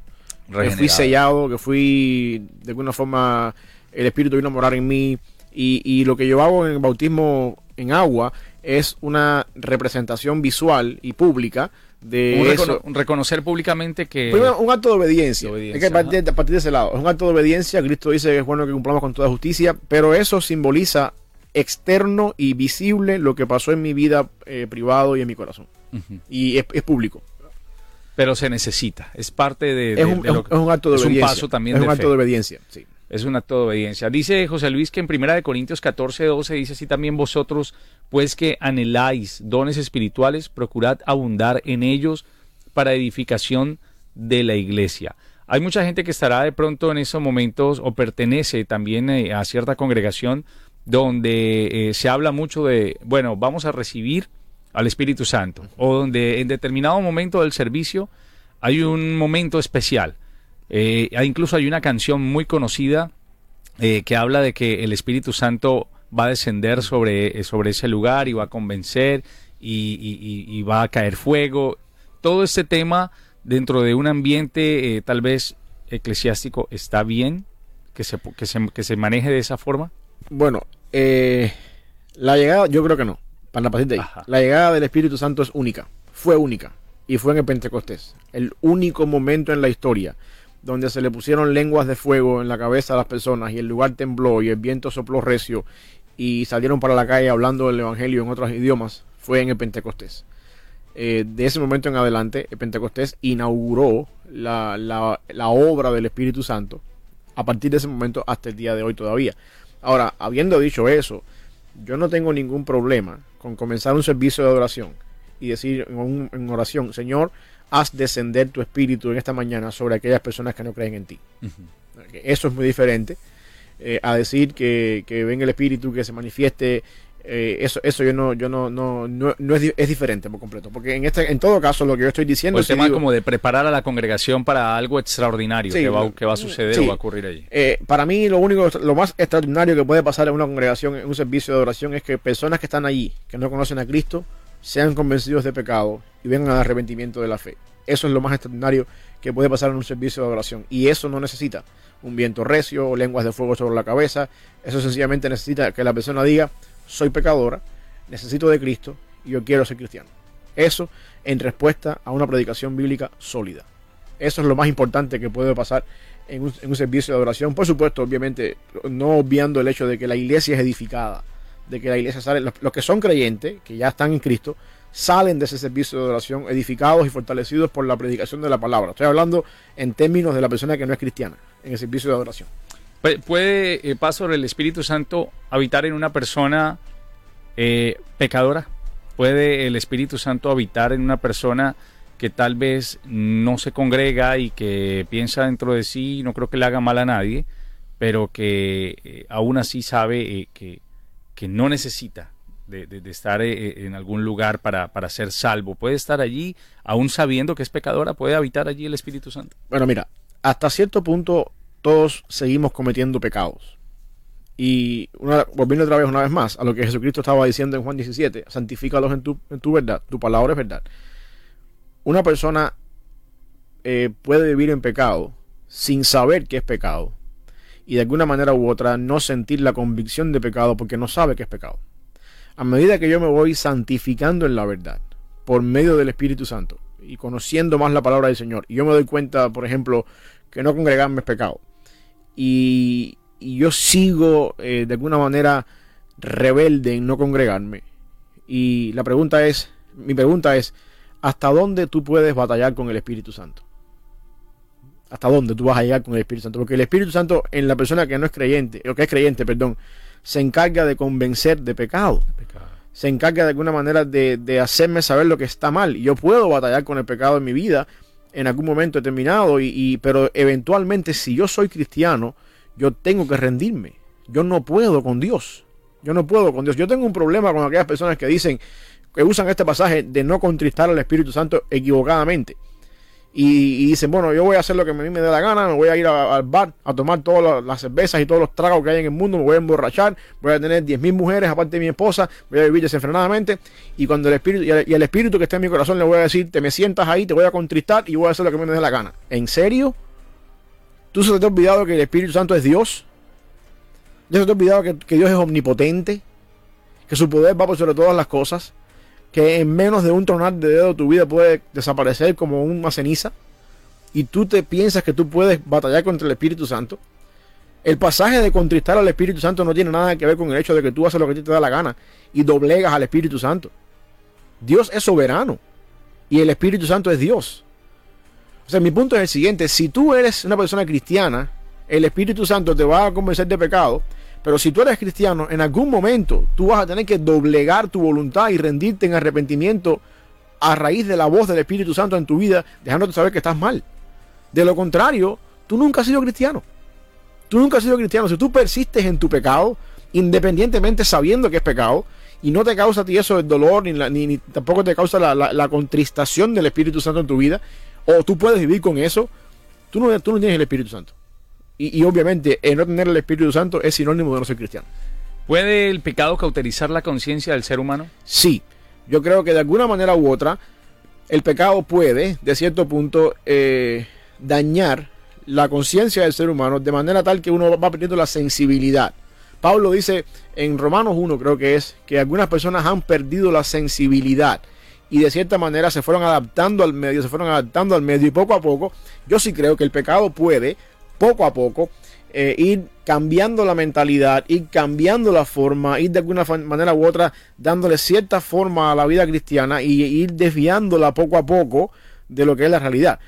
Que fui sellado, que fui de alguna forma el Espíritu vino a morar en mí. Y, y lo que yo hago en el bautismo en agua es una representación visual y pública de reconocer públicamente que un acto de obediencia, que a partir, de ese lado es un acto de obediencia. Cristo dice que es bueno que cumplamos con toda justicia pero eso simboliza externo y visible lo que pasó en mi vida eh, privado y en mi corazón. Y es, público. Pero se necesita es parte de, es, un, acto de es obediencia. un paso también es un acto de obediencia sí es un acto de obediencia. Dice José Luis que en Primera de Corintios 14, 12 dice así también vosotros, pues que anheláis dones espirituales, procurad abundar en ellos para edificación de la iglesia. Hay mucha gente que estará de pronto en esos momentos o pertenece también eh, a cierta congregación donde eh, se habla mucho de, bueno, vamos a recibir al Espíritu Santo, o donde en determinado momento del servicio hay un momento especial eh, incluso hay una canción muy conocida eh, que habla de que el Espíritu Santo va a descender sobre, eh, sobre ese lugar y va a convencer y, va a caer fuego. Todo este tema dentro de un ambiente tal vez eclesiástico está bien que se, que se, que se maneje de esa forma. Bueno, la llegada, yo creo que no. Para la, la llegada del Espíritu Santo es única, fue única Y fue en el Pentecostés. El único momento en la historia donde se le pusieron lenguas de fuego en la cabeza a las personas y el lugar tembló y el viento sopló recio y salieron para la calle hablando del Evangelio en otros idiomas, fue en el Pentecostés. Eh, de ese momento en adelante, el Pentecostés inauguró la, la obra del Espíritu Santo a partir de ese momento hasta el día de hoy todavía. Ahora, habiendo dicho eso, yo no tengo ningún problema con comenzar un servicio de adoración y decir en, oración, Señor, haz descender tu espíritu en esta mañana sobre aquellas personas que no creen en ti. Eso es muy diferente eh, a decir que, que venga el espíritu, que se manifieste eh, eso, eso yo no, yo no, no, no, es, es, diferente por completo. Porque en este, en todo caso, lo que yo estoy diciendo es. El tema como de preparar a la congregación para algo extraordinario que, va, que va a suceder o va a ocurrir allí. Eh, para mí, lo único, lo más extraordinario que puede pasar en una congregación, en un servicio de oración, es que personas que están allí, que no conocen a Cristo, sean convencidos de pecado y vengan al arrepentimiento de la fe. Eso es lo más extraordinario que puede pasar en un servicio de oración. Y eso no necesita un viento recio o lenguas de fuego sobre la cabeza. Eso sencillamente necesita que la persona diga, soy pecadora, necesito de Cristo y yo quiero ser cristiano. Eso en respuesta a una predicación bíblica sólida. Eso es lo más importante que puede pasar en un, servicio de adoración. Por supuesto, obviamente, no obviando el hecho de que la iglesia es edificada, de que la iglesia sale, los, que son creyentes, que ya están en Cristo, salen de ese servicio de adoración edificados y fortalecidos por la predicación de la palabra. Estoy hablando en términos de la persona que no es cristiana, en el servicio de adoración. ¿Puede, eh, paso del Espíritu Santo habitar en una persona eh, pecadora? ¿Puede el Espíritu Santo habitar en una persona que tal vez no se congrega y que piensa dentro de sí, no creo que le haga mal a nadie, pero que eh, aún así sabe que, que, no necesita de, estar en algún lugar para, para, ser salvo? ¿Puede estar allí aún sabiendo que es pecadora? ¿Puede habitar allí el Espíritu Santo? Bueno, mira, hasta cierto punto todos seguimos cometiendo pecados. Y volviendo otra vez una vez más a lo que Jesucristo estaba diciendo en Juan 17, santifícalos en tu, en tu verdad, tu palabra es verdad. Una persona eh, puede vivir en pecado sin saber que es pecado y de alguna manera u otra no sentir la convicción de pecado porque no sabe que es pecado. A medida que yo me voy santificando en la verdad por medio del Espíritu Santo y conociendo más la palabra del Señor, y yo me doy cuenta, por ejemplo, que no congregarme es pecado, y, yo sigo eh, de alguna manera rebelde en no congregarme. Y la pregunta es, mi pregunta es, ¿hasta dónde tú puedes batallar con el Espíritu Santo? ¿Hasta dónde tú vas a llegar con el Espíritu Santo? Porque el Espíritu Santo en la persona que no es creyente, o que es creyente, perdón, se encarga de convencer de pecado. Se encarga de alguna manera de, de hacerme saber lo que está mal. Yo puedo batallar con el pecado en mi vida en algún momento determinado, y, pero eventualmente si yo soy cristiano, yo tengo que rendirme. Yo no puedo con Dios. Yo no puedo con Dios. Yo tengo un problema con aquellas personas que dicen, que usan este pasaje de no contristar al Espíritu Santo equivocadamente y, dicen, bueno, yo voy a hacer lo que a mí me dé la gana, me voy a ir al bar a tomar todas las cervezas y todos los tragos que hay en el mundo, me voy a emborrachar, voy a tener 10.000 mujeres aparte de mi esposa, voy a vivir desenfrenadamente y cuando el espíritu y el, espíritu que está en mi corazón le voy a decir, te me sientas ahí, te voy a contristar y voy a hacer lo que a mí me dé la gana. ¿En serio? ¿Tú se te has olvidado que el Espíritu Santo es Dios? ¿Ya se te ha olvidado que, que Dios es omnipotente? Que su poder va por sobre todas las cosas que en menos de un tronar de dedo tu vida puede desaparecer como una ceniza y tú te piensas que tú puedes batallar contra el Espíritu Santo. El pasaje de contristar al Espíritu Santo no tiene nada que ver con el hecho de que tú haces lo que te da la gana y doblegas al Espíritu Santo. Dios es soberano y el Espíritu Santo es Dios. O sea, mi punto es el siguiente, si tú eres una persona cristiana, el Espíritu Santo te va a convencer de pecado, pero si tú eres cristiano, en algún momento tú vas a tener que doblegar tu voluntad y rendirte en arrepentimiento a raíz de la voz del Espíritu Santo en tu vida, dejándote saber que estás mal. De lo contrario, tú nunca has sido cristiano. Tú nunca has sido cristiano. Si tú persistes en tu pecado, independientemente sabiendo que es pecado, y no te causa a ti eso el dolor, ni, ni, tampoco te causa la, contristación del Espíritu Santo en tu vida, o tú puedes vivir con eso, tú no, tú no tienes el Espíritu Santo. Y, obviamente, el no tener el Espíritu Santo es sinónimo de no ser cristiano. ¿Puede el pecado cauterizar la conciencia del ser humano? Sí. Yo creo que de alguna manera u otra, el pecado puede, de cierto punto, eh, dañar la conciencia del ser humano de manera tal que uno va perdiendo la sensibilidad. Pablo dice en Romanos 1, creo que es, que algunas personas han perdido la sensibilidad y de cierta manera se fueron adaptando al medio, se fueron adaptando al medio y poco a poco, yo sí creo que el pecado puede, poco a poco, eh, ir cambiando la mentalidad, ir cambiando la forma, ir de alguna manera u otra dándole cierta forma a la vida cristiana y ir desviándola poco a poco de lo que es la realidad.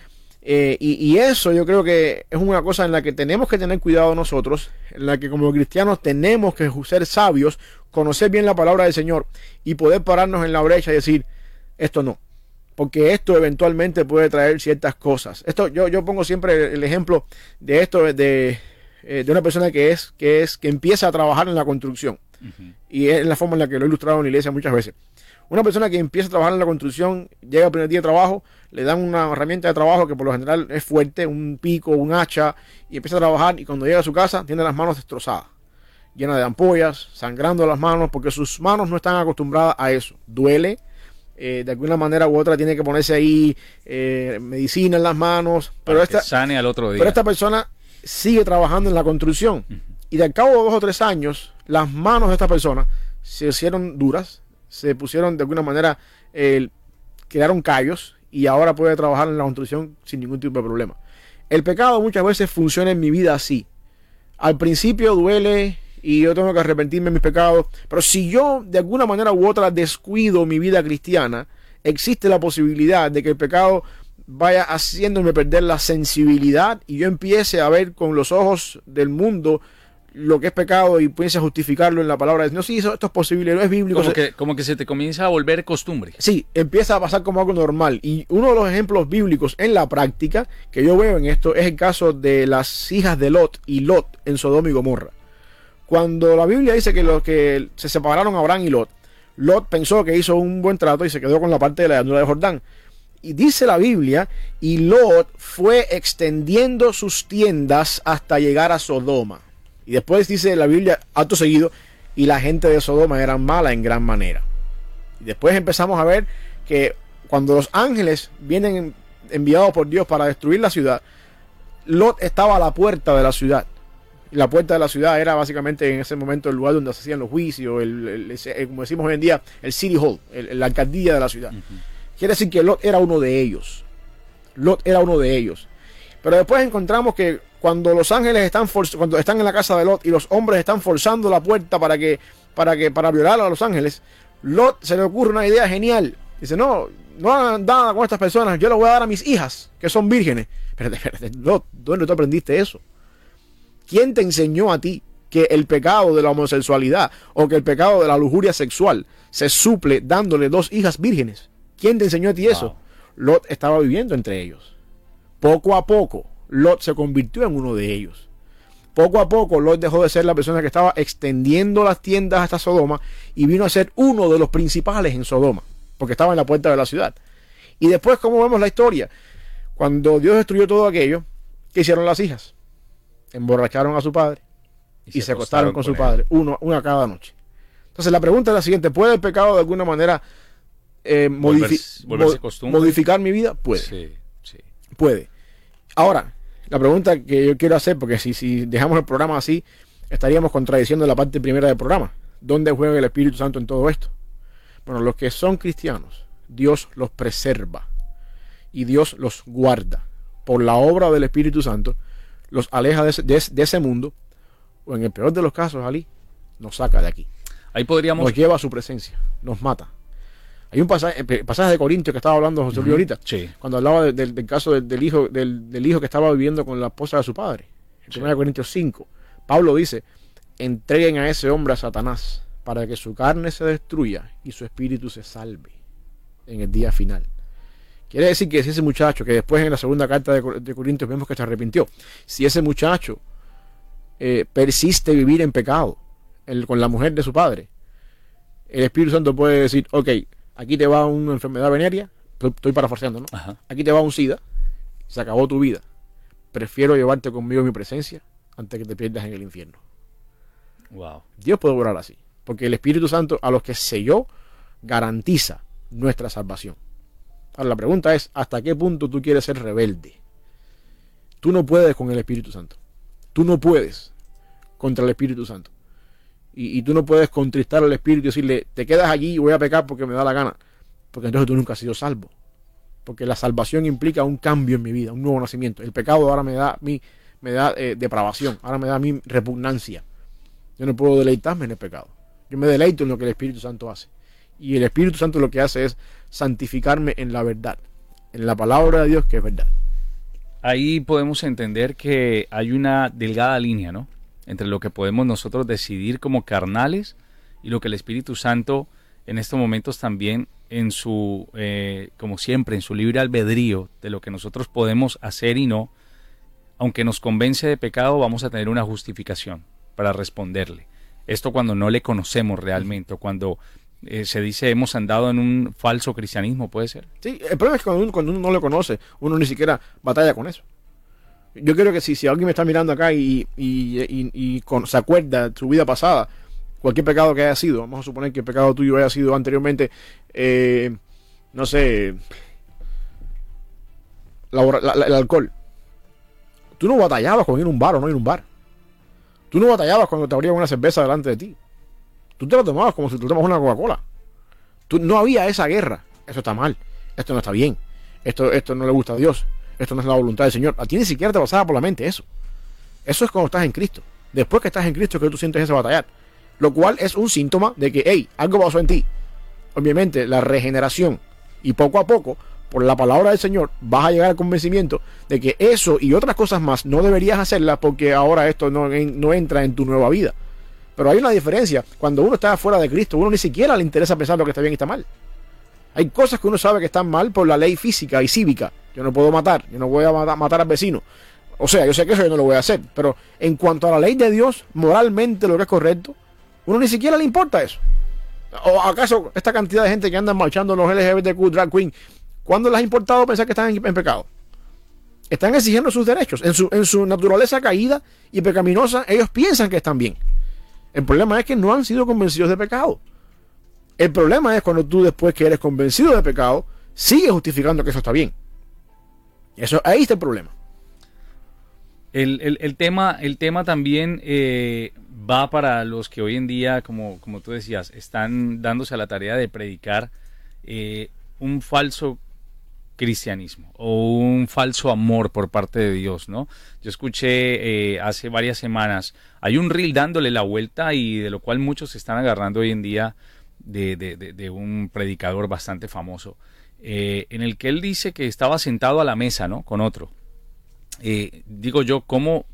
Eh, y, eso yo creo que es una cosa en la que tenemos que tener cuidado nosotros, en la que como cristianos tenemos que ser sabios, conocer bien la palabra del Señor y poder pararnos en la brecha y decir, esto no. Porque esto eventualmente puede traer ciertas cosas. Esto, yo, yo pongo siempre el ejemplo de esto de, eh, de una persona que es, que es, que empieza a trabajar en la construcción. Y es la forma en la que lo he ilustrado en la iglesia muchas veces. Una persona que empieza a trabajar en la construcción, llega al primer día de trabajo, le dan una herramienta de trabajo que por lo general es fuerte, un pico, un hacha, y empieza a trabajar y cuando llega a su casa tiene las manos destrozadas, llenas de ampollas, sangrando las manos, porque sus manos no están acostumbradas a eso. Duele, eh, de alguna manera u otra tiene que ponerse ahí eh, medicina en las manos, pero esta, sane al otro día. pero esta persona sigue trabajando en la construcción. Y de al cabo de dos o tres años, las manos de esta persona se hicieron duras, se pusieron de alguna manera, quedaron callos y ahora puede trabajar en la construcción sin ningún tipo de problema. El pecado muchas veces funciona en mi vida así. Al principio duele y yo tengo que arrepentirme de mis pecados, pero si yo de alguna manera u otra descuido mi vida cristiana, existe la posibilidad de que el pecado vaya haciéndome perder la sensibilidad y yo empiece a ver con los ojos del mundo lo que es pecado y piensa justificarlo en la palabra. No, sí, esto es posible, no es bíblico. Como que, como que se te comienza a volver costumbre. Sí, empieza a pasar como algo normal. Y uno de los ejemplos bíblicos en la práctica que yo veo en esto es el caso de las hijas de Lot y Lot en Sodoma y Gomorra. Cuando la Biblia dice que los que se separaron Abraham y Lot, Lot pensó que hizo un buen trato y se quedó con la parte de la llanura de Jordán. Y dice la Biblia, y Lot fue extendiendo sus tiendas hasta llegar a Sodoma. Y después dice la Biblia, acto seguido, y la gente de Sodoma era mala en gran manera. Y después empezamos a ver que cuando los ángeles vienen enviados por Dios para destruir la ciudad, Lot estaba a la puerta de la ciudad. La puerta de la ciudad era básicamente en ese momento el lugar donde se hacían los juicios, el, como decimos hoy en día, el City Hall, la alcaldía de la ciudad. Quiere decir que Lot era uno de ellos. Lot era uno de ellos. Pero después encontramos que cuando los ángeles están cuando están en la casa de Lot y los hombres están forzando la puerta para que para que para violar a los ángeles, Lot se le ocurre una idea genial. Dice, "No, no hagan nada con estas personas, yo les voy a dar a mis hijas, que son vírgenes." Espérate, espérate, Lot, ¿dónde tú aprendiste eso? ¿Quién te enseñó a ti que el pecado de la homosexualidad o que el pecado de la lujuria sexual se suple dándole dos hijas vírgenes? ¿Quién te enseñó a ti eso? Lot estaba viviendo entre ellos. Poco a poco, Lot se convirtió en uno de ellos. Poco a poco, Lot dejó de ser la persona que estaba extendiendo las tiendas hasta Sodoma y vino a ser uno de los principales en Sodoma, porque estaba en la puerta de la ciudad. Y después, ¿cómo vemos la historia? Cuando Dios destruyó todo aquello, ¿qué hicieron las hijas? Emborracharon a su padre y, se, acostaron con, su padre, uno, una cada noche. Entonces la pregunta es la siguiente, ¿puede el pecado de alguna manera eh, modificar mi vida? Puede. Sí, sí. Puede. Ahora, la pregunta que yo quiero hacer, porque si, si dejamos el programa así, estaríamos contradiciendo la parte primera del programa. ¿Dónde juega el Espíritu Santo en todo esto? Bueno, los que son cristianos, Dios los preserva y Dios los guarda. Por la obra del Espíritu Santo, los aleja de ese, de, ese mundo, o en el peor de los casos, Ali, nos saca de aquí. Ahí podríamos... Nos lleva a su presencia, nos mata. Hay un pasaje, eh, pasaje de Corintios que estaba hablando José Luis ahorita, cuando hablaba del, caso del, hijo, del, hijo que estaba viviendo con la esposa de su padre. En 1 Corintios 5, Pablo dice, entreguen a ese hombre a Satanás para que su carne se destruya y su espíritu se salve en el día final. Quiere decir que si ese muchacho, que después en la segunda carta de, Corintios vemos que se arrepintió, si ese muchacho eh, persiste vivir en pecado con la mujer de su padre, el Espíritu Santo puede decir, ok, aquí te va una enfermedad venérea, estoy paraforzando, ¿no? Aquí te va un SIDA, se acabó tu vida. Prefiero llevarte conmigo en mi presencia antes que te pierdas en el infierno. Wow. Dios puede orar así, porque el Espíritu Santo a los que selló garantiza nuestra salvación. Ahora la pregunta es, ¿hasta qué punto tú quieres ser rebelde? Tú no puedes con el Espíritu Santo. Tú no puedes contra el Espíritu Santo. Y, tú no puedes contristar al Espíritu y decirle, te quedas allí y voy a pecar porque me da la gana. porque entonces tú nunca has sido salvo. Porque la salvación implica un cambio en mi vida, un nuevo nacimiento. El pecado ahora me da mi me da eh, depravación, ahora me da mi repugnancia. Yo no puedo deleitarme en el pecado. Yo me deleito en lo que el Espíritu Santo hace. Y el Espíritu Santo lo que hace es santificarme en la verdad, en la palabra de Dios que es verdad. Ahí podemos entender que hay una delgada línea, ¿no? Entre lo que podemos nosotros decidir como carnales y lo que el Espíritu Santo en estos momentos también en su, eh, como siempre, en su libre albedrío de lo que nosotros podemos hacer y no, aunque nos convence de pecado, vamos a tener una justificación para responderle. Esto cuando no le conocemos realmente, o cuando eh, se dice hemos andado en un falso cristianismo, ¿puede ser? Sí, el problema es que cuando uno, no le conoce, uno ni siquiera batalla con eso. Yo creo que si, si alguien me está mirando acá y, y, se acuerda de su vida pasada, cualquier pecado que haya sido, vamos a suponer que el pecado tuyo haya sido anteriormente, eh, no sé, el alcohol. Tú no batallabas con ir a un bar o no ir a un bar. Tú no batallabas cuando te abrían una cerveza delante de ti. Tú te la tomabas como si tú tomas una Coca-Cola. No había esa guerra. Eso está mal. Esto no está bien. Esto, esto no le gusta a Dios. Esto no es la voluntad del Señor. A ti ni siquiera te pasaba por la mente eso. Eso es cuando estás en Cristo. Después que estás en Cristo que tú sientes ese batallar. Lo cual es un síntoma de que, hey, algo pasó en ti. Obviamente, la regeneración. Y poco a poco, por la palabra del Señor, vas a llegar al convencimiento de que eso y otras cosas más no deberías hacerlas porque ahora esto no, no entra en tu nueva vida. Pero hay una diferencia. Cuando uno está fuera de Cristo, uno ni siquiera le interesa pensar lo que está bien y está mal. Hay cosas que uno sabe que están mal por la ley física y cívica. Yo no puedo matar, yo no voy a matar, al vecino. O sea, yo sé que eso yo no lo voy a hacer. Pero en cuanto a la ley de Dios, moralmente lo que es correcto, uno ni siquiera le importa eso. ¿O acaso esta cantidad de gente que anda marchando los LGBTQ, drag queen, ¿cuándo les ha importado pensar que están en, pecado? Están exigiendo sus derechos. En su, en su naturaleza caída y pecaminosa, ellos piensan que están bien. El problema es que no han sido convencidos de pecado. El problema es cuando tú después que eres convencido de pecado, sigues justificando que eso está bien. Eso, ahí está el problema. El, tema, el tema también eh, va para los que hoy en día, como, como tú decías, están dándose a la tarea de predicar eh, un falso cristianismo o un falso amor por parte de Dios, ¿no? Yo escuché eh, hace varias semanas, hay un reel dándole la vuelta y de lo cual muchos se están agarrando hoy en día de, un predicador bastante famoso, eh, en el que él dice que estaba sentado a la mesa, ¿no? Con otro. Eh, digo yo, ¿cómo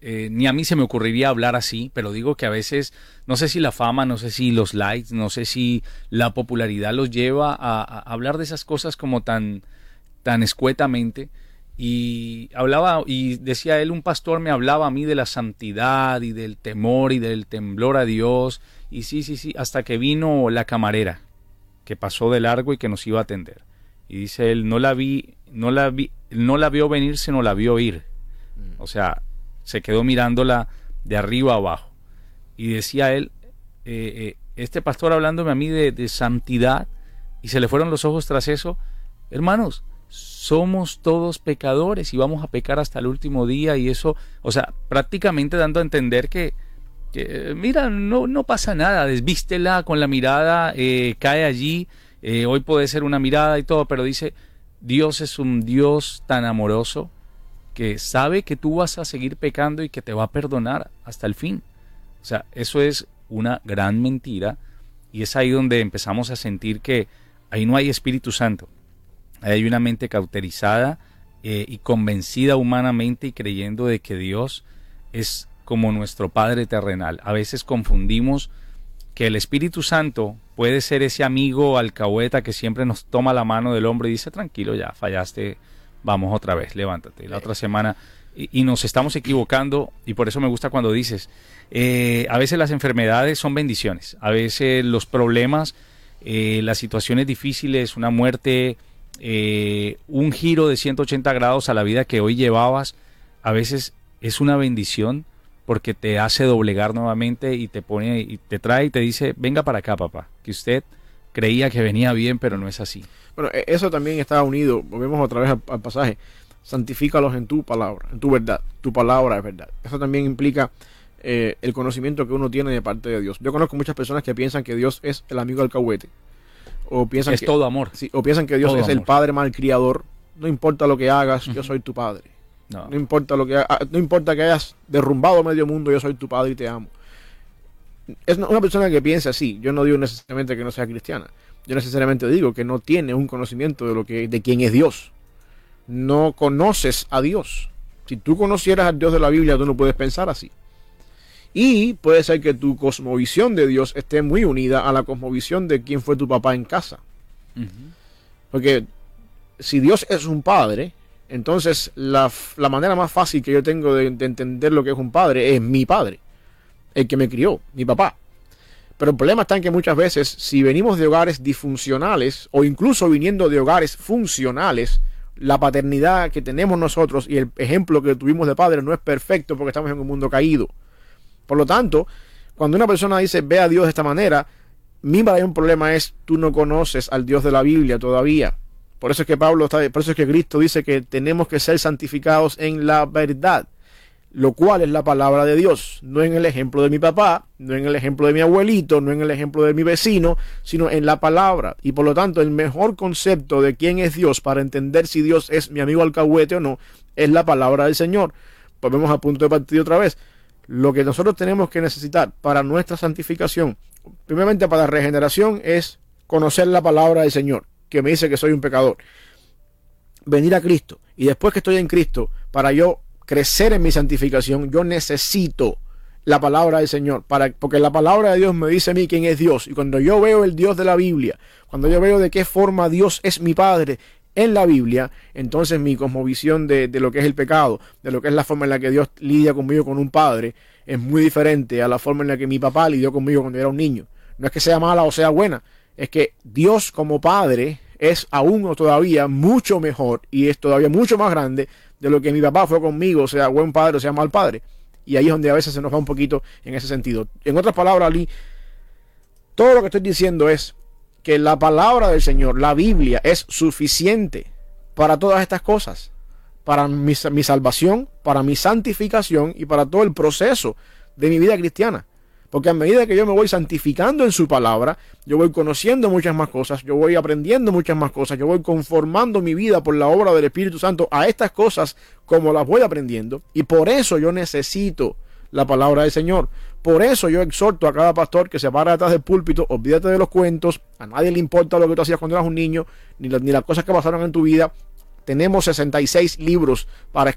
eh, ni a mí se me ocurriría hablar así, pero digo que a veces, no sé si la fama, no sé si los likes, no sé si la popularidad los lleva a, hablar de esas cosas como tan, tan escuetamente. Y hablaba, y decía él, un pastor me hablaba a mí de la santidad y del temor y del temblor a Dios. Y sí, sí, sí, hasta que vino la camarera, que pasó de largo y que nos iba a atender. Y dice él, no la vi, no la vi, no la vio venir, sino la vio ir. Mm. O sea, se quedó mirándola de arriba abajo. Y decía él, eh, eh, este pastor hablándome a mí de, santidad, y se le fueron los ojos tras eso, hermanos, somos todos pecadores y vamos a pecar hasta el último día y eso, o sea, prácticamente dando a entender que, mira, no, no pasa nada, desvístela con la mirada, eh, cae allí, hoy puede ser una mirada y todo, pero dice, Dios es un Dios tan amoroso que sabe que tú vas a seguir pecando y que te va a perdonar hasta el fin. O sea, eso es una gran mentira y es ahí donde empezamos a sentir que ahí no hay Espíritu Santo. Ahí hay una mente cauterizada eh, y convencida humanamente y creyendo de que Dios es como nuestro Padre terrenal. A veces confundimos que el Espíritu Santo puede ser ese amigo alcahueta que siempre nos toma la mano del hombre y dice, tranquilo, ya fallaste vamos otra vez, levántate. La otra semana, y, nos estamos equivocando, y por eso me gusta cuando dices, eh, a veces las enfermedades son bendiciones, a veces los problemas, eh, las situaciones difíciles, una muerte, eh, un giro de 180 grados a la vida que hoy llevabas, a veces es una bendición porque te hace doblegar nuevamente y te pone y te trae y te dice, venga para acá, papá, que usted creía que venía bien, pero no es así. Bueno, e-, eso también está unido, volvemos otra vez al, pasaje, santifícalos en tu palabra, en tu verdad, tu palabra es verdad. Eso también implica eh, el conocimiento que uno tiene de parte de Dios. Yo conozco muchas personas que piensan que Dios es el amigo alcahuete o piensan es que, todo amor. Sí, o piensan que Dios Todo es el padre malcriador. No importa lo que hagas, yo soy tu padre. No. No importa lo que ha- no importa que hayas derrumbado medio mundo, yo soy tu padre y te amo. Es una persona que piensa así. Yo no digo necesariamente que no sea cristiana. Yo necesariamente digo que no tiene un conocimiento de lo que de quién es Dios. No conoces a Dios. Si tú conocieras al Dios de la Biblia, tú no puedes pensar así. Y puede ser que tu cosmovisión de Dios esté muy unida a la cosmovisión de quién fue tu papá en casa. Porque si Dios es un padre, entonces la, la manera más fácil que yo tengo de, de entender lo que es un padre es mi padre, el que me crió, mi papá. Pero el problema está en que muchas veces, si venimos de hogares disfuncionales o incluso viniendo de hogares funcionales, la paternidad que tenemos nosotros y el ejemplo que tuvimos de padre no es perfecto porque estamos en un mundo caído. Por lo tanto, cuando una persona dice ve a Dios de esta manera, mi mayor problema es tú no conoces al Dios de la Biblia todavía. Por eso es que Pablo está, por eso es que Cristo dice que tenemos que ser santificados en la verdad, lo cual es la palabra de Dios, no en el ejemplo de mi papá, no en el ejemplo de mi abuelito, no en el ejemplo de mi vecino, sino en la palabra. Y por lo tanto, el mejor concepto de quién es Dios para entender si Dios es mi amigo alcahuete o no, es la palabra del Señor. Volvemos a punto de partida otra vez. Lo que nosotros tenemos que necesitar para nuestra santificación, primeramente para la regeneración, es conocer la palabra del Señor, que me dice que soy un pecador. Venir a Cristo. Y después que estoy en Cristo, para yo crecer en mi santificación, yo necesito la palabra del Señor, para, porque la palabra de Dios me dice a mí quién es Dios. Y cuando yo veo el Dios de la Biblia, cuando yo veo de qué forma Dios es mi Padre en la Biblia, entonces mi cosmovisión de, de lo que es el pecado, de lo que es la forma en la que Dios lidia conmigo con un padre, es muy diferente a la forma en la que mi papá lidió conmigo cuando era un niño. No es que sea mala o sea buena, es que Dios como Padre es aún o todavía mucho mejor y es todavía mucho más grande de lo que mi papá fue conmigo, sea buen padre o sea mal padre. Y ahí es donde a veces se nos va un poquito en ese sentido. En otras palabras, Ali, todo lo que estoy diciendo es que la palabra del Señor, la Biblia, es suficiente para todas estas cosas. Para mi, mi salvación, para mi santificación y para todo el proceso de mi vida cristiana. Porque a medida que yo me voy santificando en su palabra, yo voy conociendo muchas más cosas, yo voy aprendiendo muchas más cosas, yo voy conformando mi vida por la obra del Espíritu Santo a estas cosas como las voy aprendiendo. Y por eso yo necesito la palabra del Señor. Por eso yo exhorto a cada pastor que se para detrás del púlpito, olvídate de los cuentos, a nadie le importa lo que tú hacías cuando eras un niño, ni, la- las cosas que pasaron en tu vida. Tenemos 66 libros para,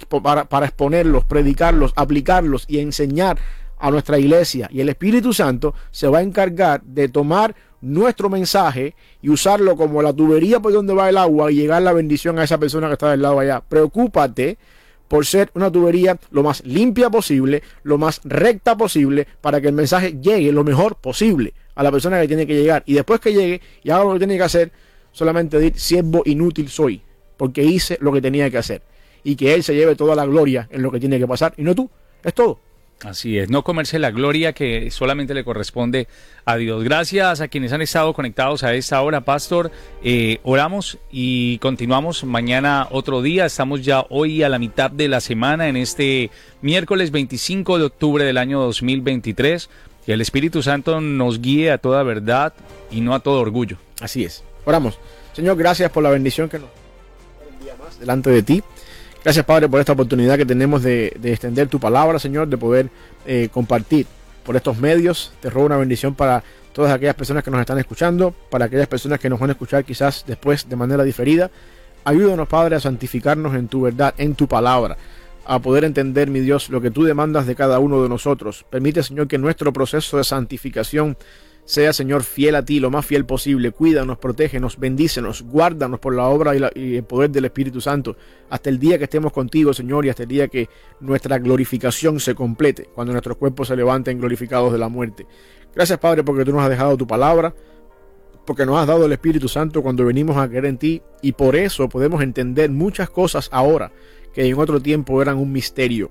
para exponerlos, predicarlos, aplicarlos y enseñar a nuestra iglesia. Y el Espíritu Santo se va a encargar de tomar nuestro mensaje y usarlo como la tubería por donde va el agua y llegar la bendición a esa persona que está del lado allá. Preocúpate por ser una tubería lo más limpia posible, lo más recta posible, para que el mensaje llegue lo mejor posible a la persona que tiene que llegar. Y después que llegue y haga lo que tiene que hacer, solamente decir, siervo inútil soy, porque hice lo que tenía que hacer. Y que Él se lleve toda la gloria en lo que tiene que pasar, y no tú. Es todo. Así es, no comerse la gloria que solamente le corresponde a Dios. Gracias a quienes han estado conectados a esta hora, Pastor. Eh, oramos y continuamos mañana otro día. Estamos ya hoy a la mitad de la semana en este miércoles 25 de octubre del año 2023. Que el Espíritu Santo nos guíe a toda verdad y no a todo orgullo. Así es. Oramos. Señor, gracias por la bendición que nos un día más delante de ti. Gracias, Padre, por esta oportunidad que tenemos de, de extender tu palabra, Señor, de poder eh, compartir por estos medios. Te robo una bendición para todas aquellas personas que nos están escuchando, para aquellas personas que nos van a escuchar quizás después de manera diferida. Ayúdanos, Padre, a santificarnos en tu verdad, en tu palabra, a poder entender, mi Dios, lo que tú demandas de cada uno de nosotros. Permite, Señor, que nuestro proceso de santificación sea, Señor, fiel a ti, lo más fiel posible. Cuídanos, protégenos, bendícenos, guárdanos por la obra y, y el poder del Espíritu Santo. Hasta el día que estemos contigo, Señor, y hasta el día que nuestra glorificación se complete, cuando nuestros cuerpos se levanten glorificados de la muerte. Gracias, Padre, porque tú nos has dejado tu palabra, porque nos has dado el Espíritu Santo cuando venimos a creer en ti, y por eso podemos entender muchas cosas ahora que en otro tiempo eran un misterio.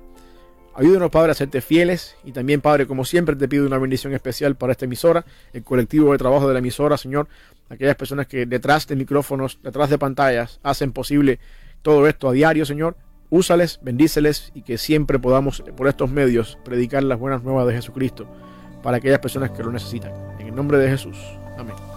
Ayúdenos, Padre, a serte fieles y también, Padre, como siempre, te pido una bendición especial para esta emisora, el colectivo de trabajo de la emisora, Señor, aquellas personas que detrás de micrófonos, detrás de pantallas, hacen posible todo esto a diario, Señor. Úsales, bendíceles y que siempre podamos, por estos medios, predicar las buenas nuevas de Jesucristo para aquellas personas que lo necesitan. En el nombre de Jesús. Amén.